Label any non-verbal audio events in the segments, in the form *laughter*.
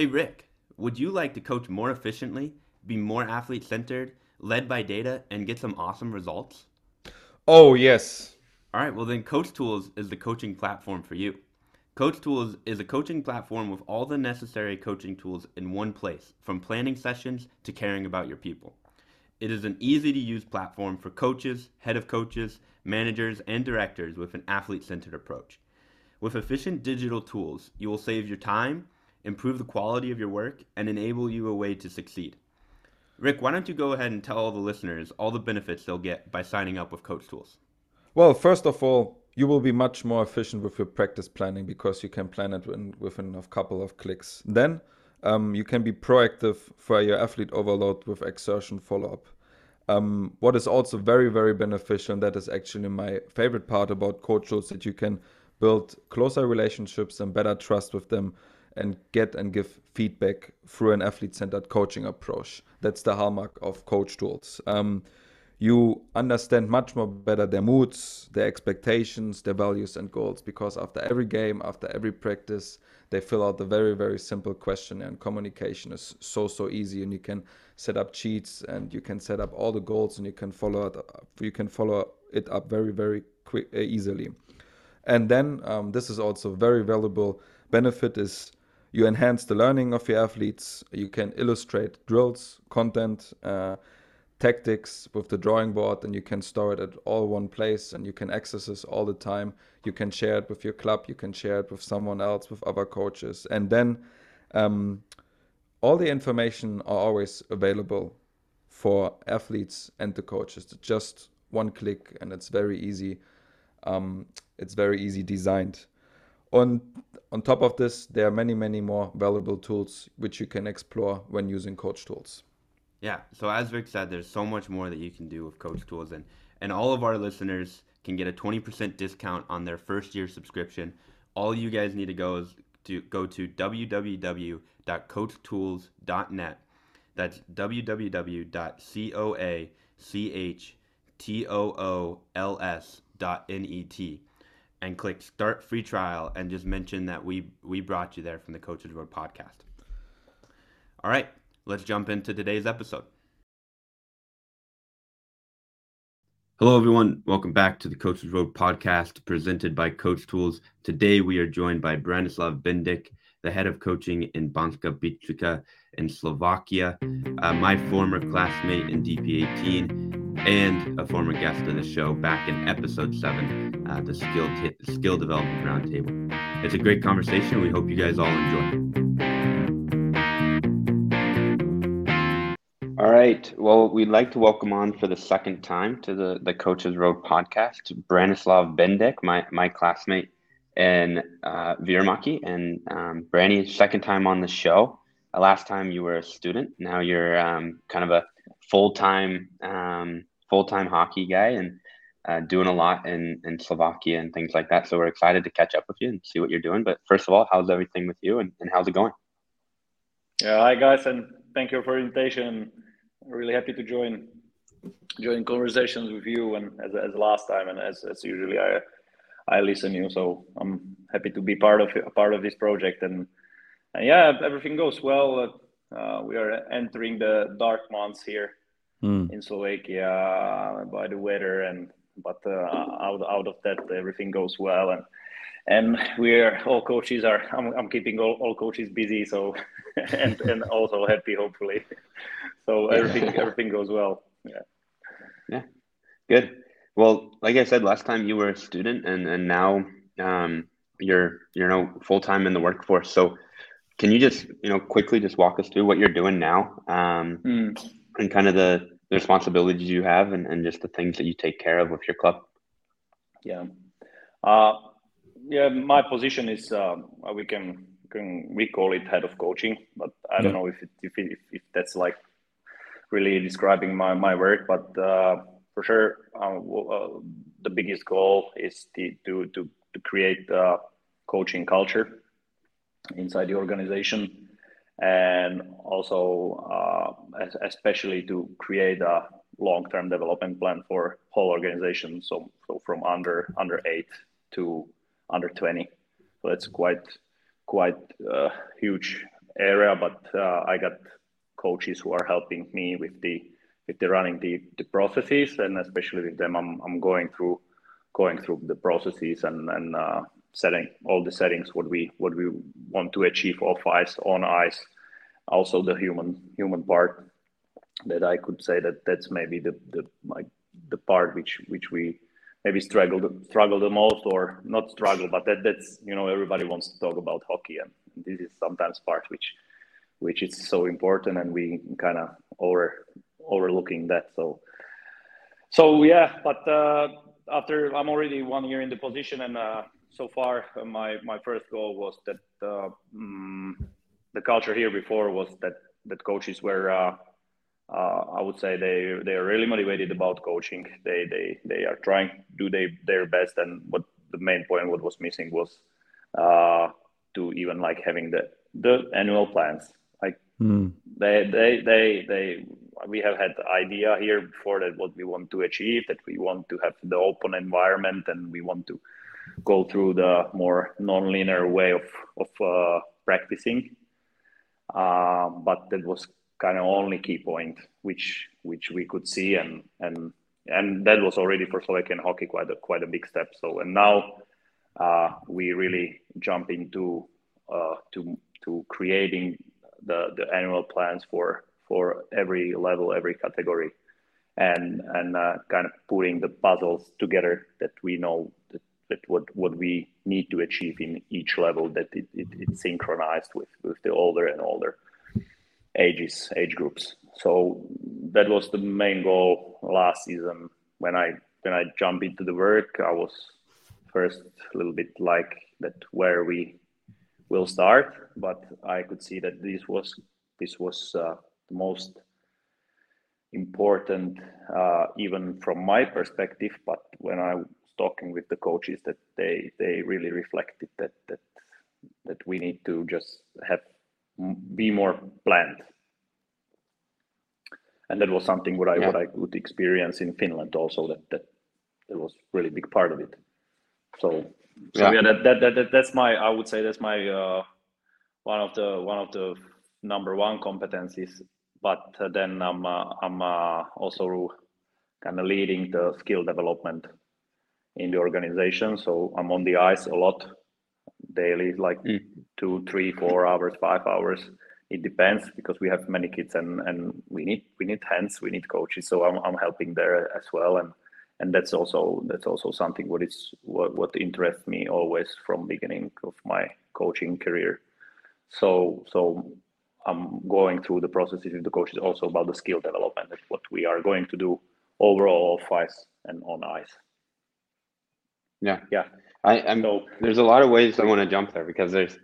Hey, Rick, would you like to coach more efficiently, be more athlete centered, led by data, and get some awesome results? Oh, yes. All right, well, then Coach Tools is the coaching platform for you. Coach Tools is a coaching platform with all the necessary coaching tools in one place, from planning sessions to caring about your people. It is an easy to use platform for coaches, head of coaches, managers, and directors with an athlete centered approach. With efficient digital tools, you will save your time, improve the quality of your work, and enable you a way to succeed. Rick, why don't you go ahead and tell all the listeners all the benefits they'll get by signing up with Coach Tools? Well, first of all, you will be much more efficient with your practice planning because you can plan it in, within a couple of clicks. Then um, you can be proactive for your athlete overload with exertion follow up. Um, what is also very, very beneficial, and that is actually my favorite part about coach tools, that you can build closer relationships and better trust with them and get and give feedback through an athlete centered coaching approach. That's the hallmark of coach tools. Um, you understand much more better their moods, their expectations, their values and goals because after every game, after every practice, they fill out the very very simple questionnaire and communication is so so easy and you can set up cheats and you can set up all the goals and you can follow it up, you can follow it up very very quick uh, easily. And then um, this is also very valuable benefit is you enhance the learning of your athletes. You can illustrate drills, content. Uh, tactics with the drawing board and you can store it at all one place and you can access this all the time. You can share it with your club. You can share it with someone else with other coaches. And then um, all the information are always available for athletes and the coaches. Just one click and it's very easy. Um, it's very easy designed. On on top of this there are many many more valuable tools which you can explore when using coach tools yeah. So as Rick said, there's so much more that you can do with Coach Tools, and and all of our listeners can get a 20% discount on their first year subscription. All you guys need to go is to go to www.coachtools.net. That's www.coachtools.net and click start free trial and just mention that we we brought you there from the Coach's Road podcast. All right, let's jump into today's episode. Hello, everyone. Welcome back to the Coach's Road podcast presented by Coach Tools. Today, we are joined by Branislav Bendik, the head of coaching in Banska Bystrica in Slovakia, uh, my former classmate in DP18, and a former guest of the show back in episode seven, uh, the Skill, T- Skill Development Roundtable. It's a great conversation. We hope you guys all enjoy. All right. Well, we'd like to welcome on for the second time to the, the Coach's Road podcast, Branislav Bendik, my, my classmate and uh, Vierumäki. And um, Brani, second time on the show. Uh, last time you were a student. Now you're um, kind of a full time um, full time hockey guy and uh, doing a lot in, in Slovakia and things like that. So we're excited to catch up with you and see what you're doing. But first of all, how's everything with you and, and how's it going? Yeah, hi guys, and thank you for invitation really happy to join join conversations with you and as, as last time and as, as usually I I listen you so I'm happy to be part of a part of this project and, and yeah everything goes well uh, we are entering the dark months here mm. in Slovakia by the weather and but uh, out out of that everything goes well and and we're all coaches are I'm, I'm keeping all, all coaches busy so *laughs* and and also happy hopefully. *laughs* So everything everything goes well. Yeah. Yeah. Good. Well like i said last time you were a student and and now um you're you're now full-time in the workforce. So can you just you know quickly just walk us through what you're doing now um mm. and kind of the, the responsibilities you have and, and just the things that you take care of with your club? Yeah. Uh yeah, my position is uh, we can can we call it head of coaching, but I don't know if it, if, it, if that's like really describing my my work. But uh, for sure, uh, uh, the biggest goal is to to to, to create a coaching culture inside the organization, and also uh, especially to create a long-term development plan for whole organization. So, so from under under eight to under 20. So that's quite quite uh, huge area, but uh, I got coaches who are helping me with the with the running the, the processes, and especially with them, I'm I'm going through going through the processes and and uh, setting all the settings what we what we want to achieve off ice on ice also the human human part that i could say that that's maybe the the like the part which which we maybe struggle struggle the most or not struggle but that that's you know everybody wants to talk about hockey and this is sometimes part which which is so important and we kind of over overlooking that so so yeah but uh after i'm already one year in the position and uh so far, uh, my my first goal was that uh, mm, the culture here before was that that coaches were. Uh, uh, I would say they they are really motivated about coaching. They they they are trying to do they, their best, and what the main point what was missing was uh, to even like having the the annual plans. Like mm. they they they they we have had the idea here before that what we want to achieve, that we want to have the open environment, and we want to go through the more non-linear way of of uh, practicing. Uh, but that was kind of only key point which which we could see and and and that was already for Slovakian hockey quite a quite a big step. So and now uh, we really jump into uh, to to creating the the annual plans for for every level, every category, and and uh, kind of putting the puzzles together that we know that what, what we need to achieve in each level that it, it, it's synchronized with, with the older and older ages age groups. So that was the main goal last season. When i when i jumped into the work i was first a little bit like that where we will start but i could see that this was this was uh, the most important uh, even from my perspective. But when i talking with the coaches that they they really reflected that that that we need to just have be more planned and that was something what I yeah. what I could experience in Finland also that that that was really big part of it. So so yeah, yeah that, that, that, that that's my I would say that's my uh, one of the one of the number one competencies. But uh, then I'm uh, I'm uh, also kind of leading the skill development in the organization. So I'm on the ice a lot daily, like mm. two, three, four hours, five hours. It depends because we have many kids and, and we need we need hands, we need coaches. So I'm, I'm helping there as well. And and that's also that's also something what is what, what interests me always from beginning of my coaching career. So so I'm going through the processes with the coaches also about the skill development, what we are going to do overall off ice and on ice. Yeah. Yeah. I, I'm so, there's a lot of ways I want to jump there because there's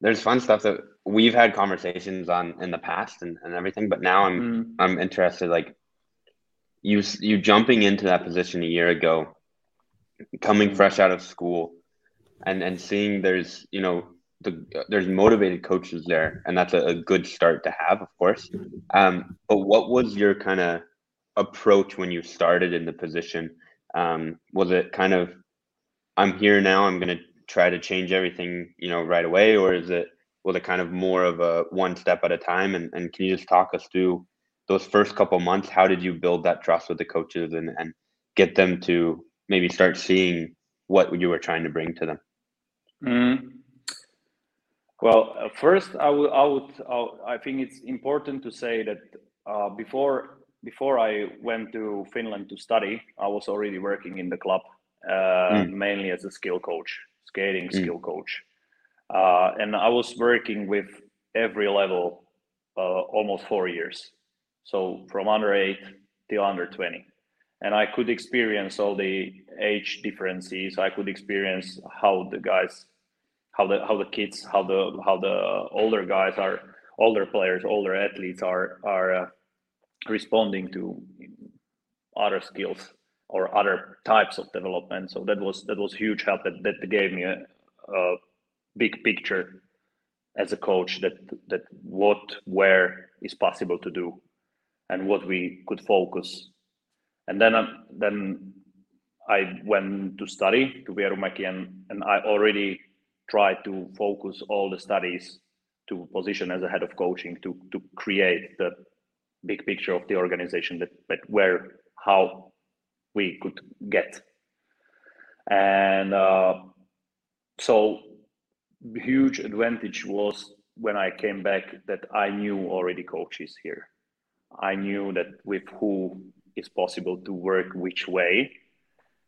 there's fun stuff that we've had conversations on in the past and, and everything, but now I'm mm. I'm interested like you you jumping into that position a year ago, coming mm. fresh out of school, and and seeing there's you know the there's motivated coaches there, and that's a, a good start to have, of course. Um, but what was your kind of approach when you started in the position? Um, was it kind of I'm here now. I'm going to try to change everything, you know, right away, or is it was it kind of more of a one step at a time? And and can you just talk us through those first couple months? How did you build that trust with the coaches and and get them to maybe start seeing what you were trying to bring to them? Mm. Well, uh, first, I would, I would, I think it's important to say that uh, before before I went to Finland to study, I was already working in the club uh, mm. mainly as a skill coach, skating mm. skill coach. Uh, and I was working with every level uh, almost four years. So from under eight till under 20. And I could experience all the age differences. I could experience how the guys, how the how the kids, how the how the older guys are, older players, older athletes are are uh, responding to other skills or other types of development. So that was that was huge help. That that gave me a, a big picture as a coach that that what where is possible to do, and what we could focus. And then uh, then I went to study to Vierumäki and and I already tried to focus all the studies to position as a head of coaching to to create the big picture of the organization that, that where how we could get. And uh, so huge advantage was when i came back that i knew already coaches here. I knew that with who is possible to work which way.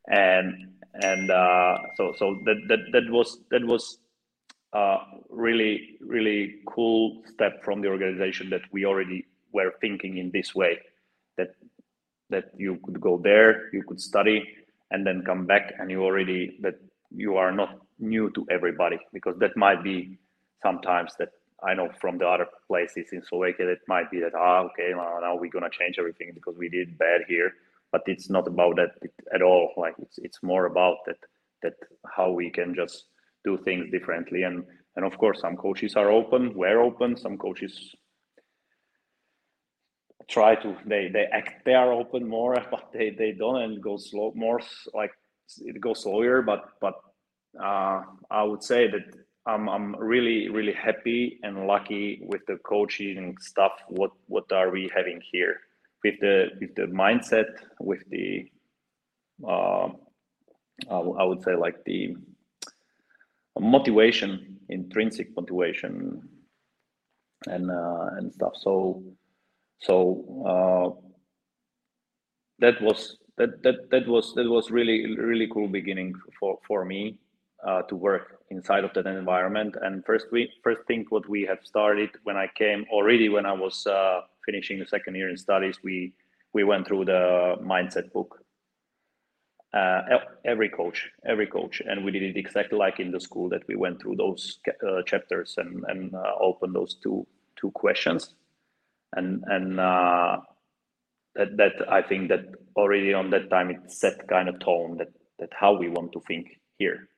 And and uh, so so that, that that was that was uh, really really cool step from the organization that we already were thinking in this way that that you could go there you could study and then come back and you already that you are not new to everybody because that might be sometimes that I know from the other places in Slovakia it might be that ah okay now, now we're gonna change everything because we did bad here. But it's not about that at all like it's it's more about that that how we can just do things differently. And and of course some coaches are open we're open some coaches try to they they act they are open more *laughs* but they they don't and go slow more like it goes slower but but uh, i would say that i'm i'm really really happy and lucky with the coaching stuff what what are we having here? With the with the mindset with the uh, I would say like the motivation intrinsic motivation and uh, and stuff. So so uh, that was that, that that was that was really really cool beginning for for me uh, to work inside of that environment. And first we first thing what we have started when i came already when i was uh, finishing the second year in studies we we went through the mindset book. Uh, every coach every coach and we did it exactly like in the school that we went through those uh, chapters and and uh, opened those two two questions and and uh, that that I think that already on that time it set kind of tone that that how we want to think here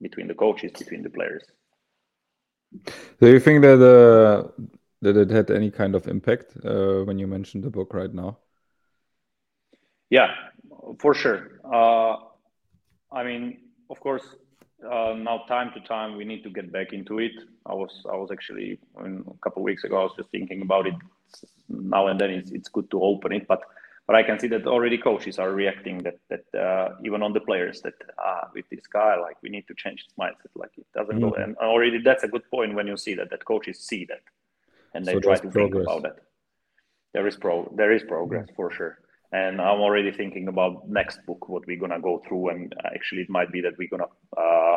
between the coaches between the players. Do you think that uh, that it had any kind of impact uh, when you mentioned the book right now? Yeah, for sure. Uh, I mean, of course, uh, now time to time we need to get back into it. I was I was actually I mean, a couple of weeks ago I was just thinking about it. Now and then it's it's good to open it, but but I can see that already coaches are reacting that that uh, even on the players that uh, with this guy like we need to change his mindset. Like it doesn't mm-hmm. go and already that's a good point when you see that that coaches see that and they so try to progress. think about that. There is pro there is progress mm-hmm. for sure and I'm already thinking about next book what we're gonna go through, and actually it might be that we're gonna uh,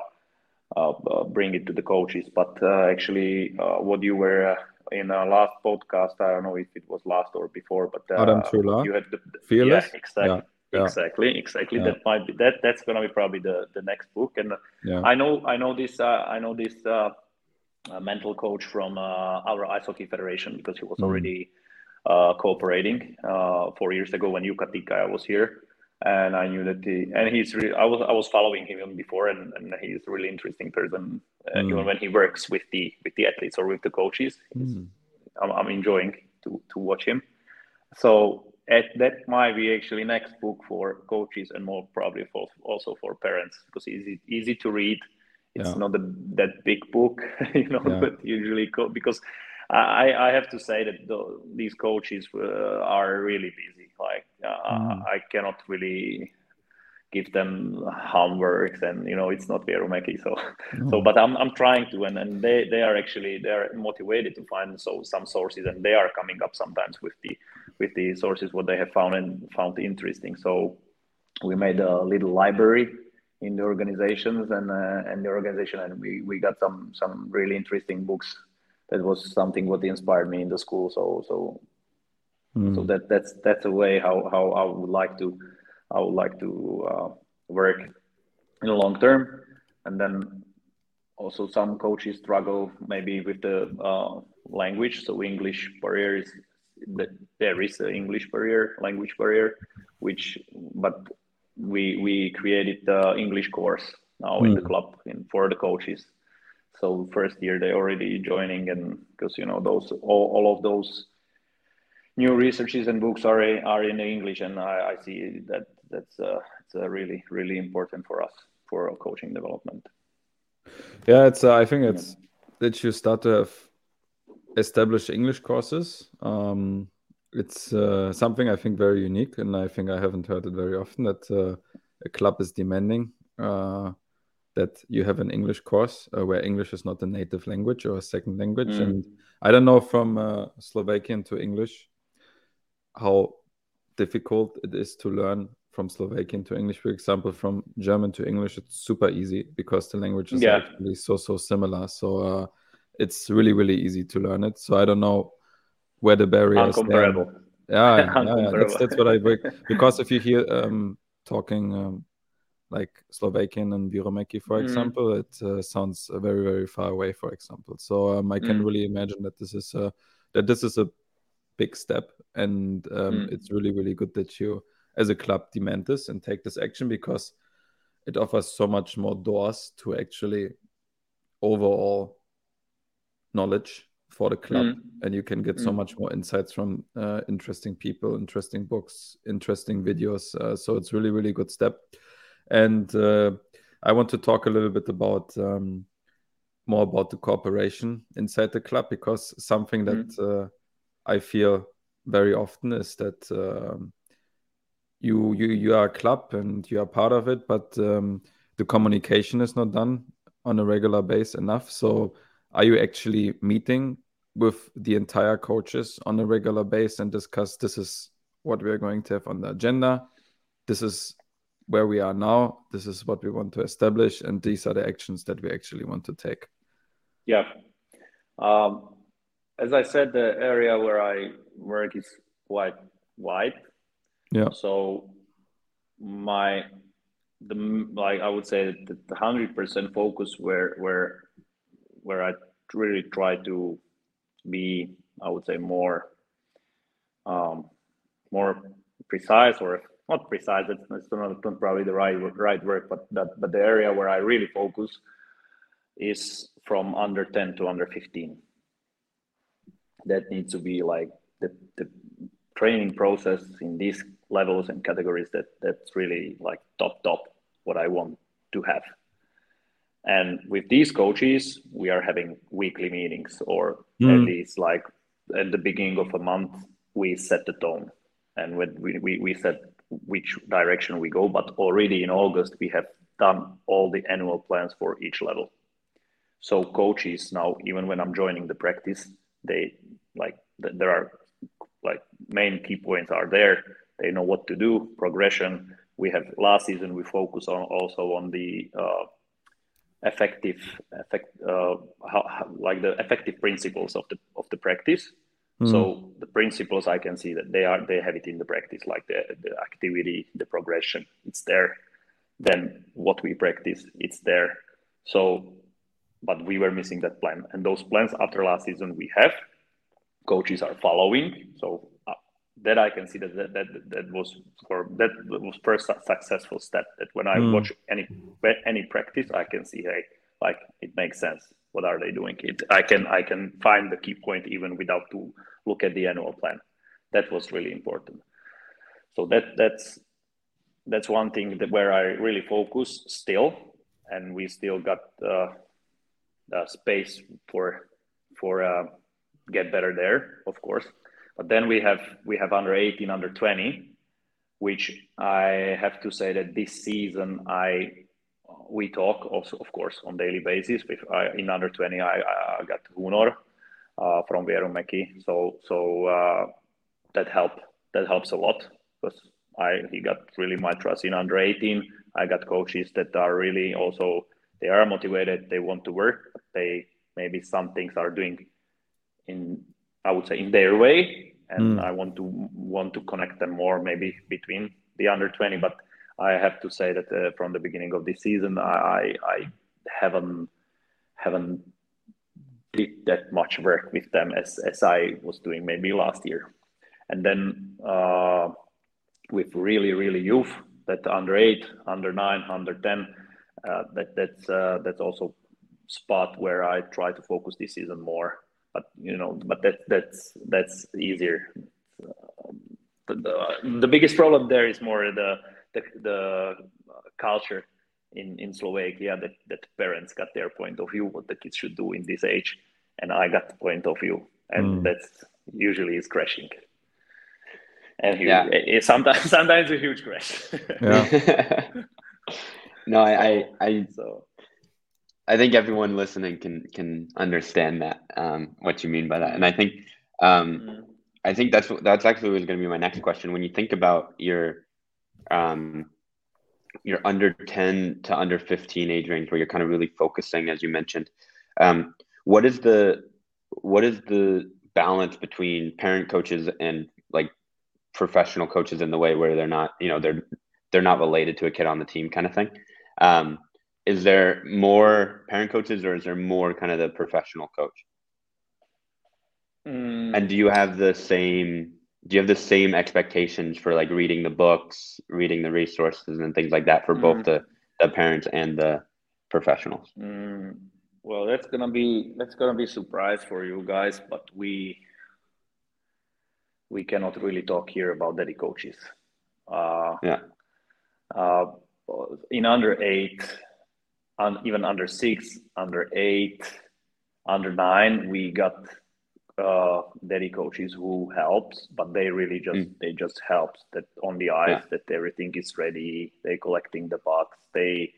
uh, uh bring it to the coaches. But uh, actually, uh, what you were uh, in our last podcast, I don't know if it was last or before, but Adam Trula, you had the, fearless, yeah, exactly. Yeah. Yeah. Exactly, exactly. That might be that. That's gonna be probably the the next book. And. I know, I know this. I know this mental coach from our ice hockey federation because he was mm. already uh, cooperating uh, four years ago when Tikkaja was here, and I knew that he and he's really I was I was following him before, and, and he's a really interesting person. Uh, mm. Even when he works with the with the athletes or with the coaches, mm. I'm, I'm enjoying to to watch him. So at, that might be actually next book for coaches and more probably for also for parents because it's easy, easy to read. It's yeah. not a, that big book, *laughs* you know, yeah. but usually co- because I, I have to say that the, these coaches uh, are really busy. Like uh, mm. I cannot really give them homeworks, and you know it's not Vierumäki. So, mm. so but I'm, I'm trying to, and, and they, they are actually they are motivated to find so some sources, and they are coming up sometimes with the with the sources what they have found and found interesting. So we made a little library in the organizations and uh, and the organization, and we, we got some some really interesting books that was something what inspired me in the school. So so mm. so that that's that's a way how how I would like to I would like to uh, work in the long term, and then also some coaches struggle maybe with the uh, language. So English barrier is that there is an English barrier, language barrier, which but we we created the English course now mm. in the hmm. club in for the coaches so first year they already joining and because you know those all, all of those new researches and books are are in english and i, I see that that's uh, it's uh, really really important for us for coaching development yeah it's uh, i think it's that you start to have established English courses. Um, it's uh, something I think very unique, and I think I haven't heard it very often that uh, a club is demanding uh, that you have an English course uh, where English is not a native language or a second language. Mm. And I don't know from uh, Slovakian to English how difficult it is to learn from Slovakian to English, for example, from German to English, it's super easy because the language is yeah. actually so so similar. So uh, it's really really easy to learn it. So I don't know where the barrier is. Uncomparable. Yeah, yeah, yeah, *laughs* that's that's what I because if you hear um, talking um, like Slovakian and Vierumäki, for mm. example, it uh, sounds very very far away. For example, so um, I can mm. really imagine that this is a that this is a big step, and um, mm. it's really really good that you as a club demand this and take this action because it offers so much more doors to actually overall knowledge for the club mm. and you can get mm. so much more insights from uh, interesting people interesting books interesting videos uh, so it's really really good step and uh, i want to talk a little bit about um, more about the cooperation inside the club because something that mm. i feel very often is that um, you you you are a club and you are part of it, but um, the communication is not done on a regular base enough. So, are you actually meeting with the entire coaches on a regular base and discuss this is what we are going to have on the agenda? This is where we are now. This is what we want to establish, and these are the actions that we actually want to take. Yeah. Um, as I said, the area where I work is quite wide yeah. So my the like I would say the hundred percent focus where where where I really try to be I would say more um, more precise or not precise it's, it's not, not probably the right right word but that but the area where I really focus is from under 10 to under 15 that needs to be like the, the training process in these levels and categories that that's really like top top what I want to have. And with these coaches, we are having weekly meetings, or mm. at least like at the beginning of a month, we set the tone, and when we, we, we set which direction we go. But already in August, we have done all the annual plans for each level. So coaches now, even when I'm joining the practice, they like there are like main key points are there they know what to do. Progression. We have last season we focus on also on the uh, effective effect uh, how, how, like the effective principles of the of the practice. Mm. So the principles I can see that they are they have it in the practice, like the, the activity, the progression, it's there. Then what we practice, it's there. So, but we were missing that plan, and those plans after last season we have. Coaches are following, so that I can see that that, that, that was for that was first successful step. That when I mm. watch any any practice, I can see hey, like it makes sense. What are they doing? It I can I can find the key point even without to look at the annual plan. That was really important. So that that's that's one thing that where I really focus still, and we still got uh, the space for for uh, get better there, of course but then we have we have under 18, under 20, which I have to say that this season I we talk also of course on daily basis. With I, in under 20, I, I got Hunor uh, from Vierumäki, so so uh, that help that helps a lot because I he got really my trust in under 18. I got coaches that are really also they are motivated. They want to work. They maybe some things are doing in I would say in their way, and mm. I want to want to connect them more maybe between the under 20. But I have to say that uh, from the beginning of this season, I, I haven't haven't did that much work with them as as I was doing maybe last year, and then uh, with really really youth that under eight, under nine, under ten, uh, that that's uh, that's also spot where I try to focus this season more but you know, but that that's that's easier. the, the, the biggest problem there is more the the, the culture in, in Slovakia that, that parents got their point of view what the kids should do in this age, and I got the point of view and mm. that's usually is crashing. And he, yeah. it, it, sometimes *laughs* sometimes a huge crash. yeah. *laughs* no, I, I, I so. I think everyone listening can can understand that um, what you mean by that, and I think um, mm. I think that's that's actually was going to be my next question. When you think about your um, your under ten to under fifteen age range, where you're kind of really focusing, as you mentioned, um, what is the what is the balance between parent coaches and like professional coaches in the way where they're not, you know, they're they're not related to a kid on the team kind of thing. Um, is there more parent coaches or is there more kind of the professional coach? Mm. And do you have the same do you have the same expectations for like reading the books, reading the resources and things like that for mm. both the, the parents and the professionals? Mm. Well, that's gonna be that's gonna be surprise for you guys, but we we cannot really talk here about daddy coaches. Uh, yeah. Uh, in under eight, and even under six, under eight, under nine, we got uh, daddy coaches who helps, but they really just mm. they just help that on the ice yeah. that everything is ready. They collecting the pucks. They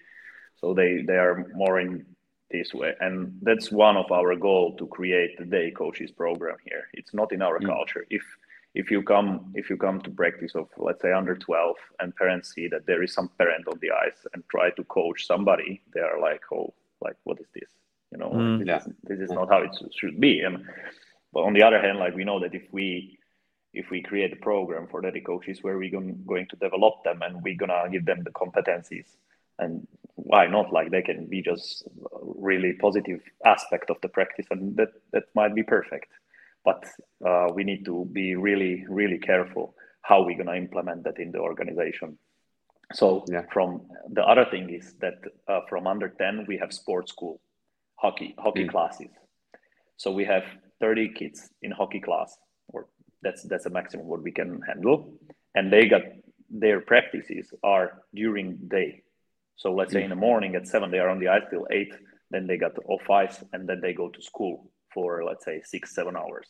so they they are more in this way, and that's one of our goal to create the day coaches program here. It's not in our mm. culture. If if you come if you come to practice of let's say under 12 and parents see that there is some parent on the ice and try to coach somebody they are like oh like what is this you know mm, this, yeah. is, this is not how it should be and but on the other hand like we know that if we if we create a program for the coaches where we're going, going to develop them? And we're gonna give them the competencies. And why not? Like they can be just really positive aspect of the practice and that that might be perfect. But uh, we need to be really really careful how we're going to implement that in the organization. So yeah. from the other thing is that uh, from under 10 we have sports school hockey hockey mm. classes. So we have 30 kids in hockey class or that's that's a maximum what we can handle. And they got their practices are during day. So let's mm. say in the morning at 7 they are on the ice till 8 then they got off ice and then they go to school for let's say six seven hours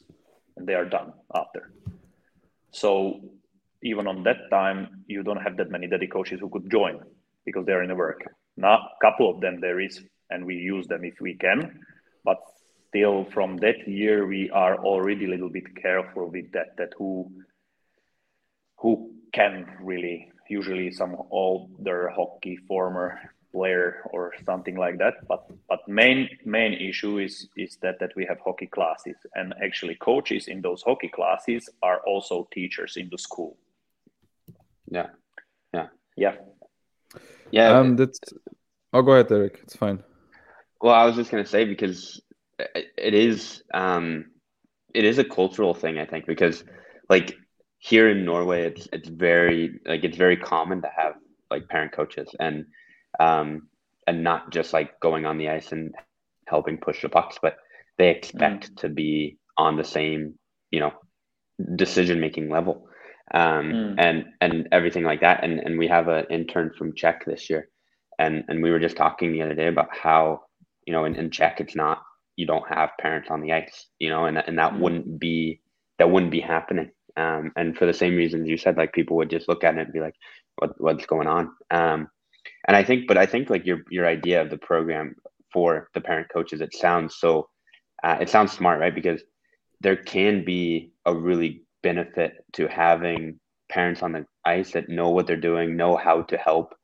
and they are done after. So even on that time you don't have that many daddy coaches who could join because they're in the work. Now a couple of them there is and we use them if we can but still from that year we are already a little bit careful with that that who who can really usually some older hockey former player or something like that. But but main main issue is is that that we have hockey classes. And actually coaches in those hockey classes are also teachers in the school. Yeah. Yeah. Yeah. Yeah. Um that's oh go ahead eric. It's fine. Well i was just going to say because it is um it is a cultural thing i think because like here in norway it's it's very like it's very common to have like parent coaches and um, and not just like going on the ice and helping push the pucks, but they expect mm. to be on the same, you know, decision making level, um, mm. and and everything like that. And and we have an intern from Czech this year, and and we were just talking the other day about how you know in, in Czech it's not you don't have parents on the ice, you know, and and that mm. wouldn't be that wouldn't be happening. Um, and for the same reasons you said, like people would just look at it and be like, "What what's going on?" Um, and I think, but I think like your your idea of the program for the parent coaches, it sounds so, uh, it sounds smart, right? Because there can be a really benefit to having parents on the ice that know what they're doing, know how to help,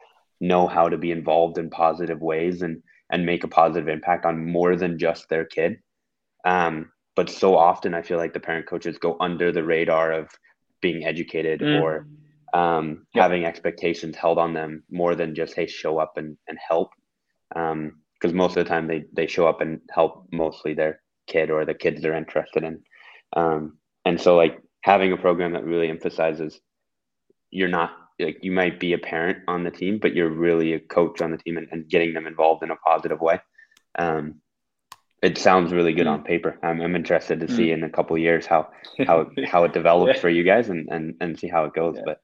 know how to be involved in positive ways, and and make a positive impact on more than just their kid. Um, but so often, I feel like the parent coaches go under the radar of being educated mm. or um, having expectations held on them more than just hey show up and, and help because um, most of the time they, they show up and help mostly their kid or the kids they're interested in um, and so like having a program that really emphasizes you're not like you might be a parent on the team but you're really a coach on the team and, and getting them involved in a positive way um, it sounds really good mm. on paper. I'm, I'm interested to mm. see in a couple years how *laughs* how how it develops yeah. for you guys and, and and see how it goes. Yeah. But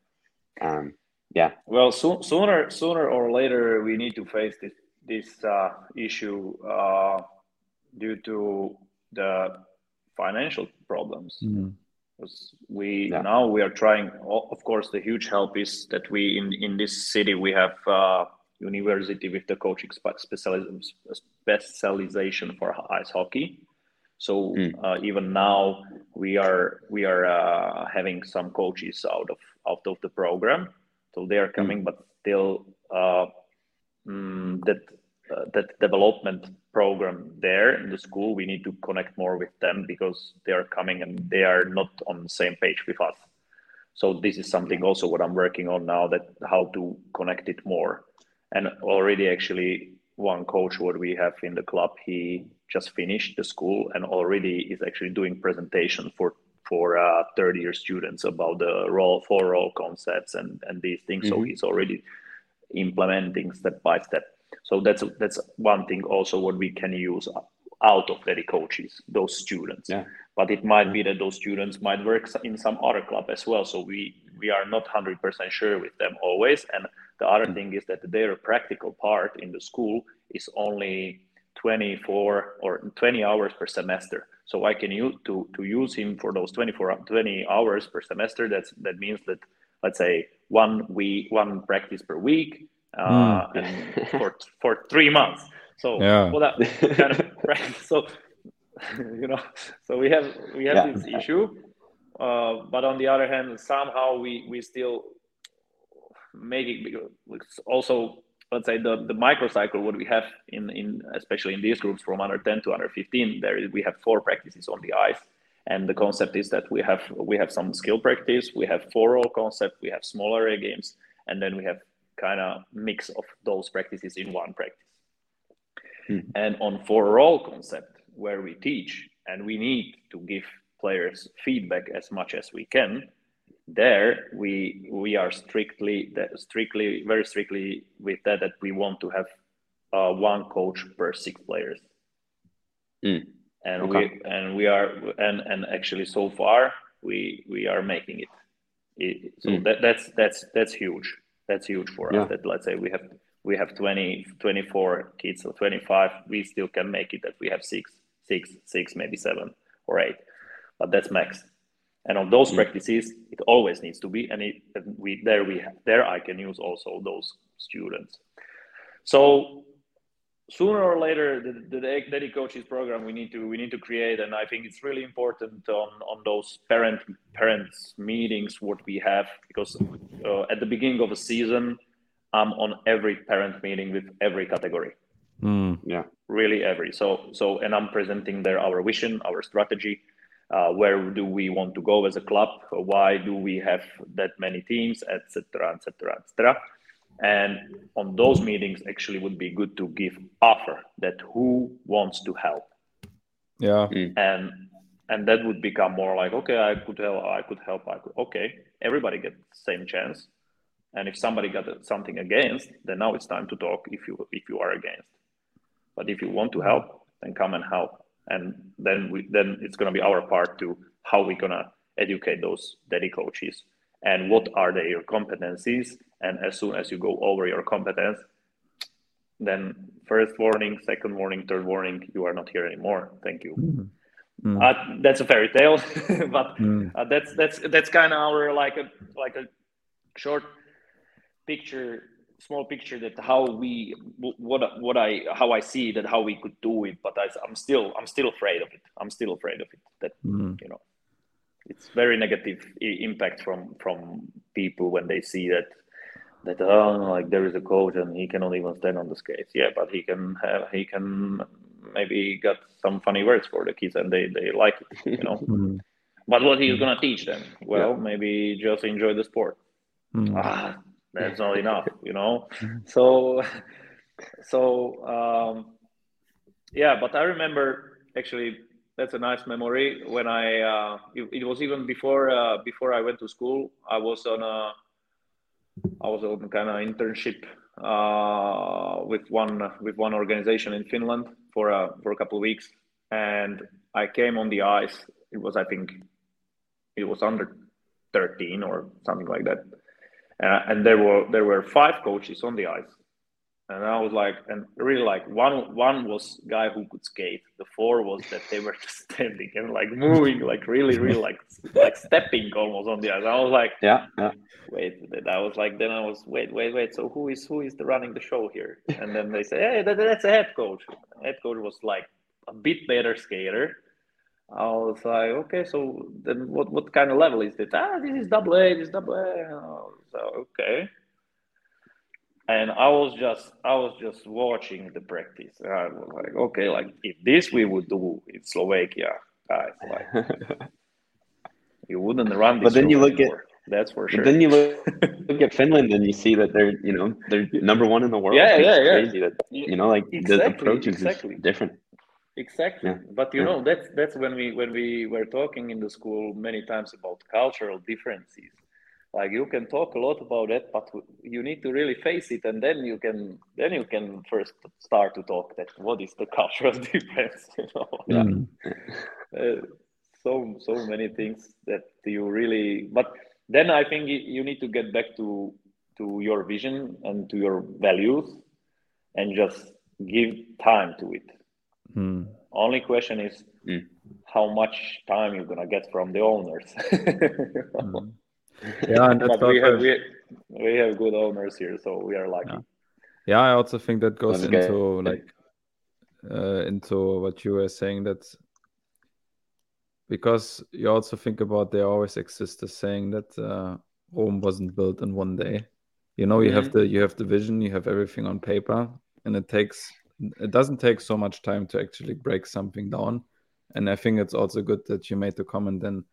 um, yeah. Well, so, sooner sooner or later we need to face this this uh, issue uh, due to the financial problems. Mm-hmm. We yeah. now we are trying. Of course, the huge help is that we in in this city we have uh, university with the coaching specialization for ice hockey. So mm. uh, even now we are we are uh, having some coaches out of out of the program. So they are hmm. coming, mm. but still uh, mm, that uh, that development program there in the school we need to connect more with them because they are coming and they are not on the same page with us. So this is something also what i'm working on now that how to connect it more. And already actually one coach what we have in the club he just finished the school and already is actually doing presentation for for uh, third year students about the role for role concepts and and these things. Mm-hmm. so he's already implementing step by step so that's that's one thing also what we can use out of the coaches, those students. Yeah. But it might be that those students might work in some other club as well. So we we are not hundred percent sure with them always. And the other mm-hmm. thing is that their practical part in the school is only 24 or 20 hours per semester. So I can use to to use him for those 24 20 hours per semester. That's that means that let's say one week one practice per week uh, mm. for for three months. So yeah. well, that kind of *laughs* so *laughs* you know, so we have we have yeah. this issue, uh, but on the other hand, somehow we we still make it also let's say the the microcycle what we have in in especially in these groups from under 10 to under 15 there is, we have four practices on the ice and the concept is that we have we have some skill practice we have four role concept we have smaller area games and then we have kind of mix of those practices in one practice. Hmm. And on for all concept, where we teach and we need to give players feedback as much as we can, there we we are strictly strictly very strictly with that that we want to have uh, one coach per six players. Mm. And okay. we and we are and and actually so far we we are making it. it so mm. that that's that's that's huge that's huge for yeah. us that let's say we have we have 20 24 kids or 25 we still can make it that we have six six six maybe seven or eight but that's max and on those mm. practices it always needs to be and it and we there we have there i can use also those students so sooner or later the, the Daddy coaches program we need to we need to create. And i think it's really important on on those parent parents meetings what we have because uh, at the beginning of a season i'm on every parent meeting with every category. Mm. yeah. Really every. So so and i'm presenting there our vision our strategy uh, where do we want to go as a club? Why do we have that many teams etc etc etc and on those meetings actually would be good to give offer that who wants to help. Yeah. Mm. and and that would become more like okay i could help i could help i could okay everybody gets the same chance. And if somebody got something against then now it's time to talk if you if you are against. But if you want to help then come and help. And then we then it's going to be our part to how we're going to educate those daddy coaches and what are their competencies and as soon as you go over your competence then first warning second warning third warning you are not here anymore thank you mm-hmm. Mm. Uh, that's a fairy tale *laughs* but mm. uh, that's that's that's kind of our like a like a short picture small picture that how we what what i how i see that how we could do it but I, i'm still i'm still afraid of it i'm still afraid of it that mm. you know it's very negative impact from from people when they see that that oh like there is a coach and he cannot even stand on the skates yeah but he can have he can maybe got some funny words for the kids and they they like it you know *laughs* mm-hmm. but what he's gonna teach them well yeah. maybe just enjoy the sport mm. ah that's not *laughs* enough you know mm-hmm. so *laughs* so um yeah but i remember actually that's a nice memory when i uh it, it was even before uh before i went to school i was on a I was on kind of internship uh, with one with one organization in Finland for a for a couple of weeks, and I came on the ice. It was I think it was under 13 or something like that, uh, and there were there were five coaches on the ice, and I was like, and really like one one was guy who could skate. The four was that they were *laughs* just standing and like moving, like really, really like like stepping almost on the ice. I was like, yeah, yeah. Wait, I was like, then I was wait, wait, wait. So who is who is the running the show here? And then they say, hey, that, that's a head coach. Head coach was like a bit better skater. I was like, okay, so then what what kind of level is it? Ah, this is double A, this is double A. So okay and I was just I was just watching the practice. And I was like, okay, like if this we would do in Slovakia, guys, *laughs* like you wouldn't run this. But then you look anymore. at that's for sure. But then you look, *laughs* look at Finland and you see that they're you know they're number one in the world. Yeah, yeah, yeah. Crazy that you know like exactly, the approach is exactly. different. Exactly, yeah. but you yeah. know that's that's when we when we were talking in the school many times about cultural differences like you can talk a lot about it but you need to really face it and then you can then you can first start to talk that what is the *laughs* cultural *laughs* difference you know mm. uh, so so many things that you really but then i think you need to get back to to your vision and to your values and just give time to it mm. only question is mm. how much time you're gonna get from the owners *laughs* mm yeah, and *laughs* but we have, we, we have good owners here, so we are lucky. Yeah, yeah I also think that goes okay. into like uh, into what you were saying that because you also think about there always exists the saying that uh, Rome wasn't built in one day. You know, you mm-hmm. have the you have the vision, you have everything on paper, and it takes it doesn't take so much time to actually break something down. And I think it's also good that you made the comment then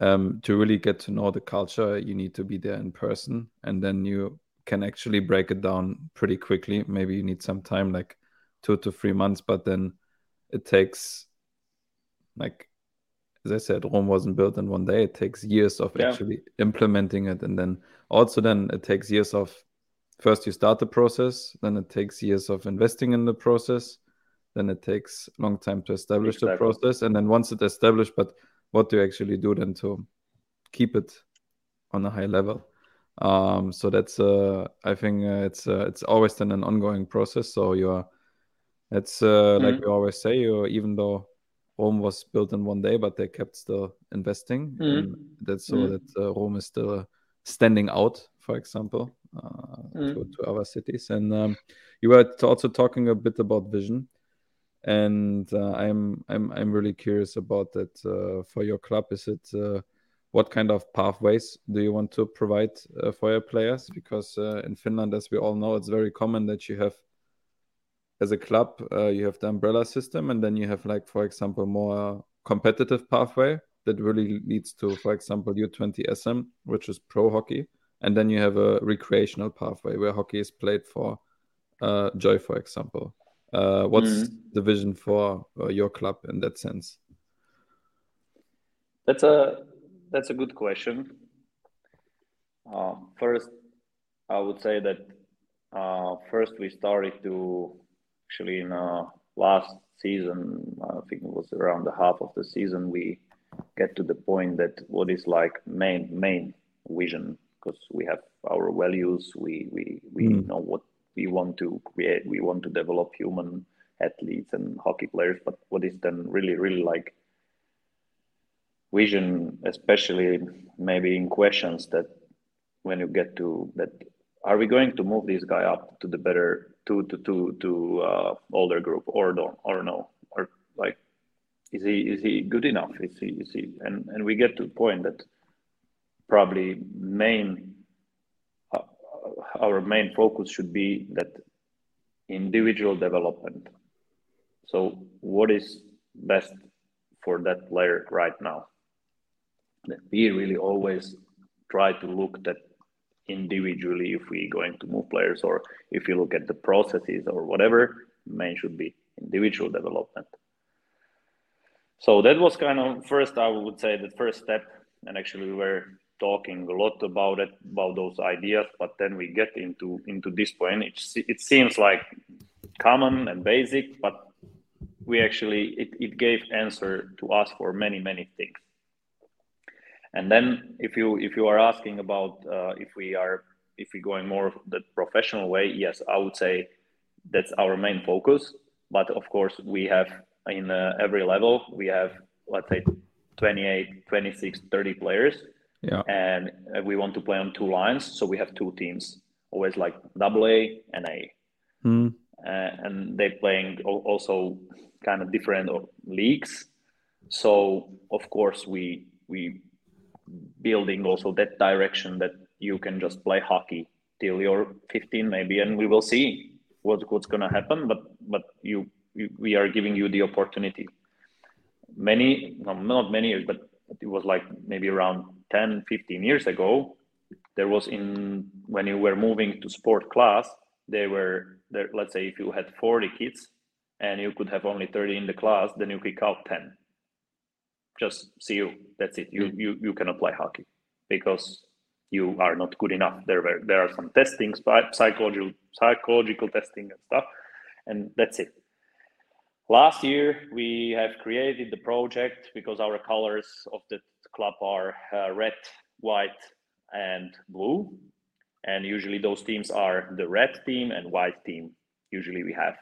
um, to really get to know the culture, you need to be there in person, and then you can actually break it down pretty quickly. Maybe you need some time, like two to three months, but then it takes, like, as I said, Rome wasn't built in one day. It takes years of yeah. actually implementing it, and then also then it takes years of first you start the process, then it takes years of investing in the process, then it takes a long time to establish exactly. the process, and then once it's established, but what do you actually do then to keep it on a high level um, so that's uh, i think uh, it's uh, it's always then an ongoing process so you're it's uh, mm-hmm. like we always say you even though rome was built in one day but they kept still investing mm-hmm. that's so mm-hmm. that uh, rome is still standing out for example uh, to, mm. to other cities and um, you were also talking a bit about vision and uh, I'm I'm I'm really curious about that uh, for your club. Is it uh, what kind of pathways do you want to provide uh, for your players? Because uh, in Finland, as we all know, it's very common that you have, as a club, uh, you have the umbrella system, and then you have, like for example, more competitive pathway that really leads to, for example, U20 SM, which is pro hockey, and then you have a recreational pathway where hockey is played for joy, for example. Uh, what's mm. the vision for uh, your club in that sense? That's a that's a good question. Uh, first, I would say that uh, first we started to actually in uh, last season. I think it was around the half of the season we get to the point that what is like main main vision because we have our values. We we we mm. know what we want to create we want to develop human athletes and hockey players but what is then really really like vision especially maybe in questions that when you get to that are we going to move this guy up to the better to to to to uh, older group or don't or no? Or like is he is he good enough? Is he is he and and we get to the point that probably main our main focus should be that individual development. So, what is best for that player right now? That we really always try to look that individually if we're going to move players or if you look at the processes or whatever, main should be individual development. So that was kind of first, I would say, the first step. And actually, we were talking a lot about it about those ideas but then we get into into this point it, it seems like common and basic but we actually it, it gave answer to us for many many things and then if you if you are asking about uh, if we are if we're going more the professional way, yes, I would say that's our main focus. But of course, we have in uh, every level, we have, let's say, 28, 26, 30 players. Yeah. And uh, we want to play on two lines. So we have two teams, always like double A and A. Mm. Uh, and they're playing also kind of different leagues. So of course we we building also that direction that you can just play hockey till you're 15 maybe, and we will see what, what's going to happen. But but you, you, we are giving you the opportunity. Many no, not many years, but it was like maybe around 10, 15 years ago. There was in when you were moving to sport class, they were there. Let's say if you had 40 kids and you could have only 30 in the class, then you kick out 10 just see you. That's it. You mm. you you cannot play hockey because you are not good enough. There were there are some testing, psychological psychological testing and stuff, and that's it. Last year we have created the project because our colors of the club are uh, red, white, and blue, and usually those teams are the red team and white team. Usually we have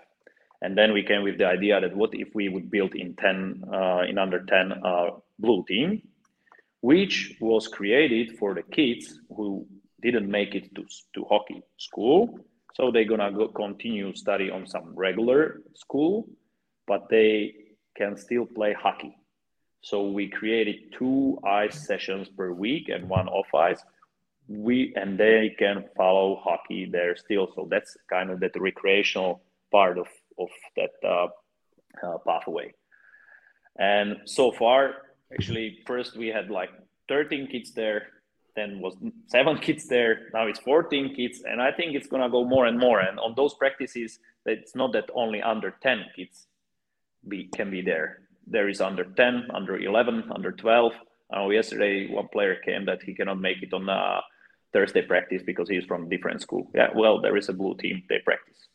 and then we came with the idea that what if we would build in 10, uh, in under 10 uh, blue team, which was created for the kids who didn't make it to, to hockey school. So they're gonna go continue study on some regular school, but they can still play hockey. So we created two ice sessions per week and one off ice. We and they can follow hockey there still. So that's kind of that recreational part of of that uh, uh, pathway. And so far, actually, first we had like 13 kids there, then was seven *laughs* kids there, now it's 14 kids, and I think it's gonna go more and more. And on those practices, it's not that only under 10 kids be can be there. There is under 10, under 11, under 12. Uh, yesterday, one player came that he cannot make it on uh, Thursday practice because he's from different school. Yeah, well, there is a blue team. They practice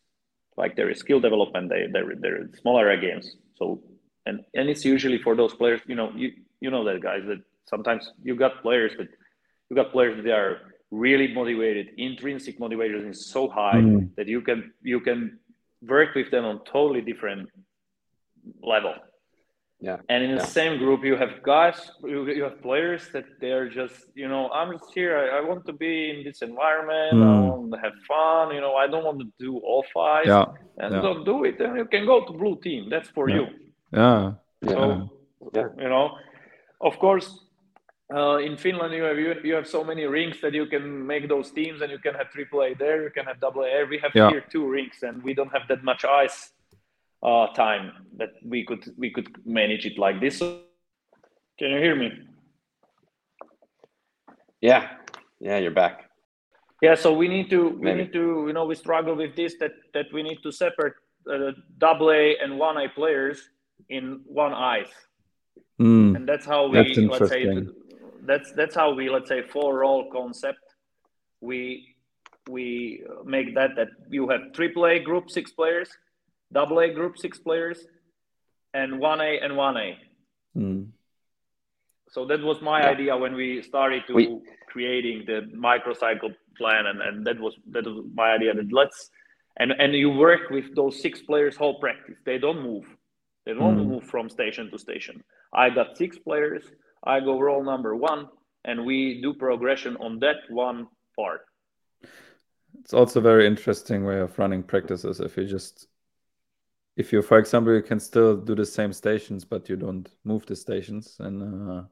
like there is skill development they there there are smaller games so and and it's usually for those players you know you you know that guys that sometimes you got players that you got players that are really motivated intrinsic motivation is so high mm. that you can you can work with them on totally different level yeah. And in the yeah. same group, you have guys, you, you have players that they're just, you know, I'm just here. I, I want to be in this environment. Mm. I want to have fun. You know, I don't want to do all five. Yeah. And yeah. don't do it. And you can go to blue team. That's for yeah. you. Yeah. So, yeah. you know, of course, uh, in Finland, you have you, you have so many rinks that you can make those teams, and you can have triple A there. You can have double A. We have here two rinks, and we don't have that much ice uh, time that we could we could manage it like this. Can you hear me? Yeah, yeah, you're back. Yeah, so we need to Maybe. we need to you know we struggle with this that that we need to separate uh, double A and one A players in one eyes, mm, and that's how we that's let's say that's that's how we let's say four role concept. We we make that that you have triple A group six players double A group six players, and one A and one A. Mm. So that was my yeah. idea when we started to we... creating the microcycle plan, and, and that was that was my idea that let's and and you work with those six players whole practice. They don't move. They don't mm. move from station to station. I got six players. I go roll number one, and we do progression on that one part. It's also a very interesting way of running practices if you just if you, for example, you can still do the same stations, but you don't move the stations, and uh,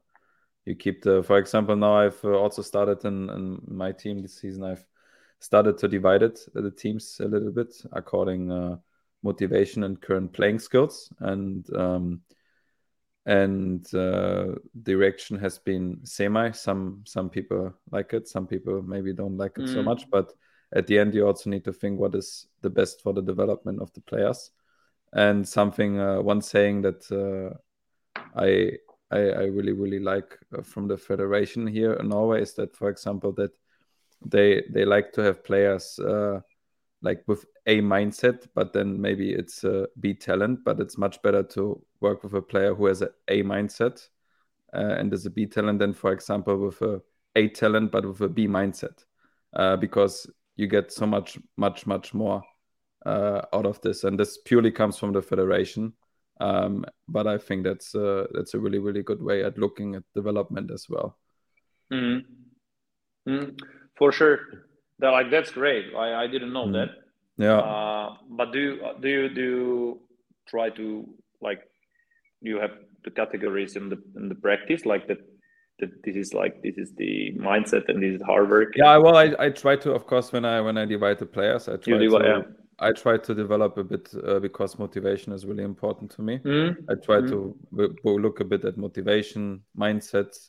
you keep the. For example, now I've uh, also started in, in, my team this season. I've started to divide it uh, the teams a little bit according uh, motivation and current playing skills, and um, and uh, direction has been semi. Some some people like it, some people maybe don't like it mm. so much, but at the end you also need to think what is the best for the development of the players and something uh, one saying that uh, I, I, I really really like uh, from the federation here in Norway is that for example that they they like to have players uh, like with a mindset but then maybe it's a B talent but it's much better to work with a player who has a A mindset uh, and is a B talent than for example with a A talent but with a B mindset uh, because you get so much, much, much more uh, out of this, and this purely comes from the federation. Um, but I think that's uh, that's a really, really good way at looking at development as well. Mm-hmm. Mm-hmm. For sure, that like that's great. I, I didn't know mm-hmm. that. Yeah. Uh, but do you do you do you try to like you have the categories in the in the practice like that that this is like this is the mindset and this is hard work yeah well i, I try to of course when i when i divide the players i try divide, to yeah. I try to develop a bit uh, because motivation is really important to me mm-hmm. i try mm-hmm. to w- look a bit at motivation mindsets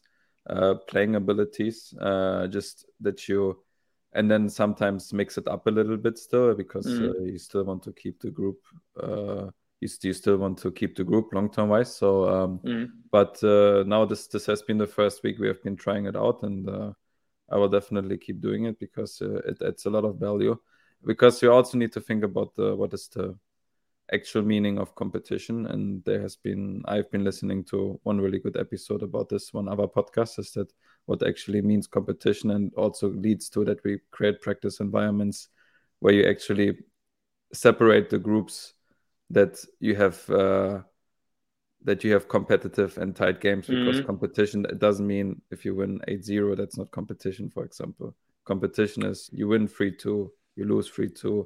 uh, playing abilities uh, just that you and then sometimes mix it up a little bit still because mm-hmm. you still want to keep the group uh, you, you still want to keep the group long term wise. So, um, mm. but uh, now this this has been the first week we have been trying it out, and uh, I will definitely keep doing it because uh, it adds a lot of value. Because you also need to think about the, what is the actual meaning of competition, and there has been I've been listening to one really good episode about this. One other podcast is that what actually means competition, and also leads to that we create practice environments where you actually separate the groups that you have uh, that you have competitive and tight games because mm-hmm. competition it doesn't mean if you win 8-0 that's not competition for example competition is you win 3-2 you lose 3-2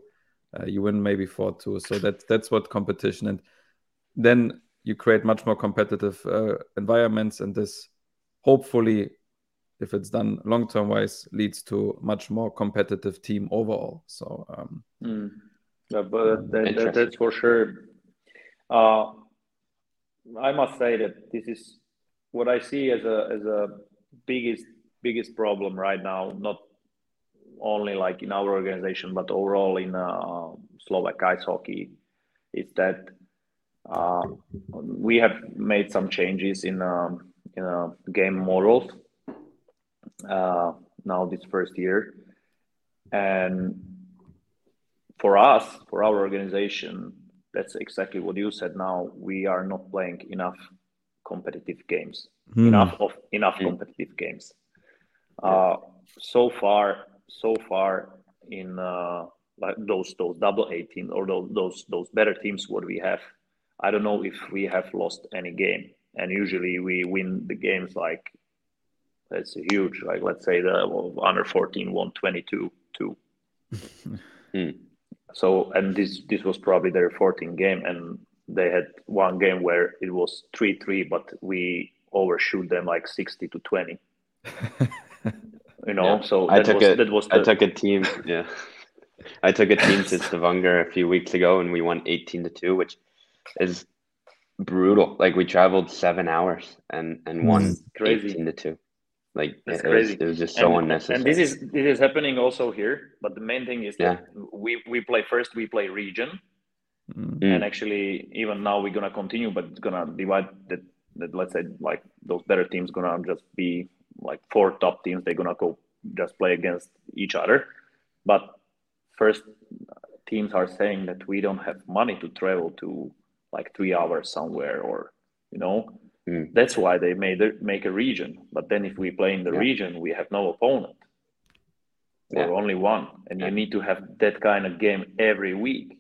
uh, you win maybe 4-2 so that that's what competition and then you create much more competitive uh, environments and this hopefully if it's done long term wise leads to much more competitive team overall so um, mm. Yeah, but that, that, that's for sure. Uh, I must say that this is what I see as a as a biggest biggest problem right now. Not only like in our organization, but overall in uh, Slovak ice hockey, is that uh, we have made some changes in um, in uh, game models uh, now this first year, and for us, for our organization, that's exactly what you said. Now we are not playing enough competitive games, mm. enough of enough mm. competitive games. Uh, so far, so far in uh, like those those double 18 or those those those better teams what we have, I don't know if we have lost any game. And usually we win the games like that's huge. Like let's say the under 14 won 22 2. *laughs* mm. So and this this was probably their 14th game, and they had one game where it was three three, but we overshoot them like 60 to 20. *laughs* you know, yeah. so I took was, a, that was the... I took a team, yeah. I took a team to Stavanger a few weeks ago, and we won 18 to two, which is brutal. Like we traveled seven hours and and won mm, crazy. 18 to two. Like That's it, crazy. Was, it was just so and, unnecessary. And this is this is happening also here. But the main thing is that yeah. we we play first. We play region, mm. and actually even now we're gonna continue, but it's gonna divide that. That let's say like those better teams gonna just be like four top teams. They're gonna go just play against each other. But first teams are saying that we don't have money to travel to like three hours somewhere or you know Mm. That's why they made it, make a region. But then if we play in the yeah. region, we have no opponent or yeah. only one, and yeah. you need to have that kind of game every week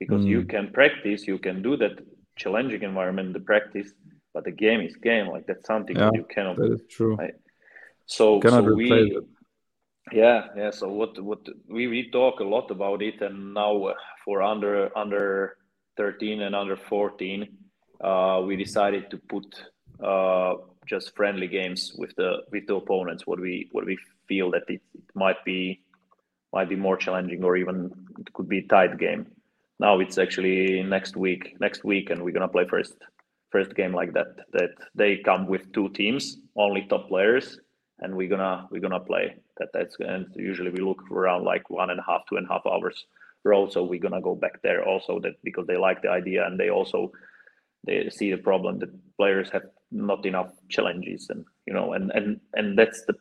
because mm. you can practice, you can do that challenging environment, the practice, but the game is game. Like that's something that you cannot. That is true. Right? So, so we. It. Yeah, yeah. So what what we, we talk a lot about it, and now for under under thirteen and under fourteen, uh, we decided to put uh, just friendly games with the with the opponents. What we what we feel that it, it might be might be more challenging or even it could be a tight game. Now it's actually next week next week, and we're gonna play first first game like that. That they come with two teams, only top players, and we're gonna we're gonna play that. That's and usually we look around like one and a half, two and a half hours road. So we're gonna go back there also that because they like the idea and they also they see the problem that players have not enough challenges and you know and and and that's the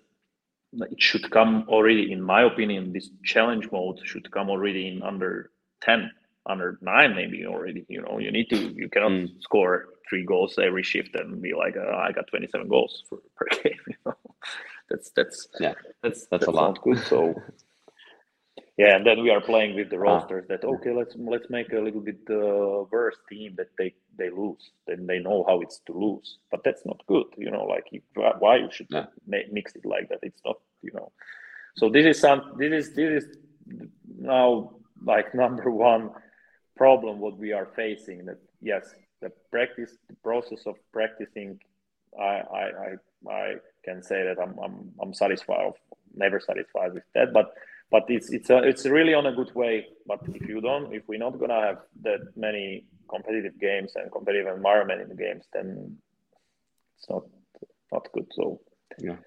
it should come already in my opinion this challenge mode should come already in under 10 under 9 maybe already you know you need to you cannot mm. score three goals every shift and be like uh, i got 27 goals for, *laughs* per game you know that's that's yeah that's that's, that's a lot good so *laughs* yeah, and then we are playing with the rosters that okay, let's let's make a little bit uh, worse team that they they lose, then they know how it's to lose. But that's not good, you know. Like why you should yeah. mix it like that? It's not, you know. So this is some this is this is now like *laughs* number one problem what we are facing. That yes, the practice the process of practicing, I I I, I can say that I'm I'm I'm satisfied, never satisfied with that, but but it's it's a, it's really on a good way. But if you don't, if we're not gonna have that many competitive games and competitive environment in the games, then it's not not good. So yeah,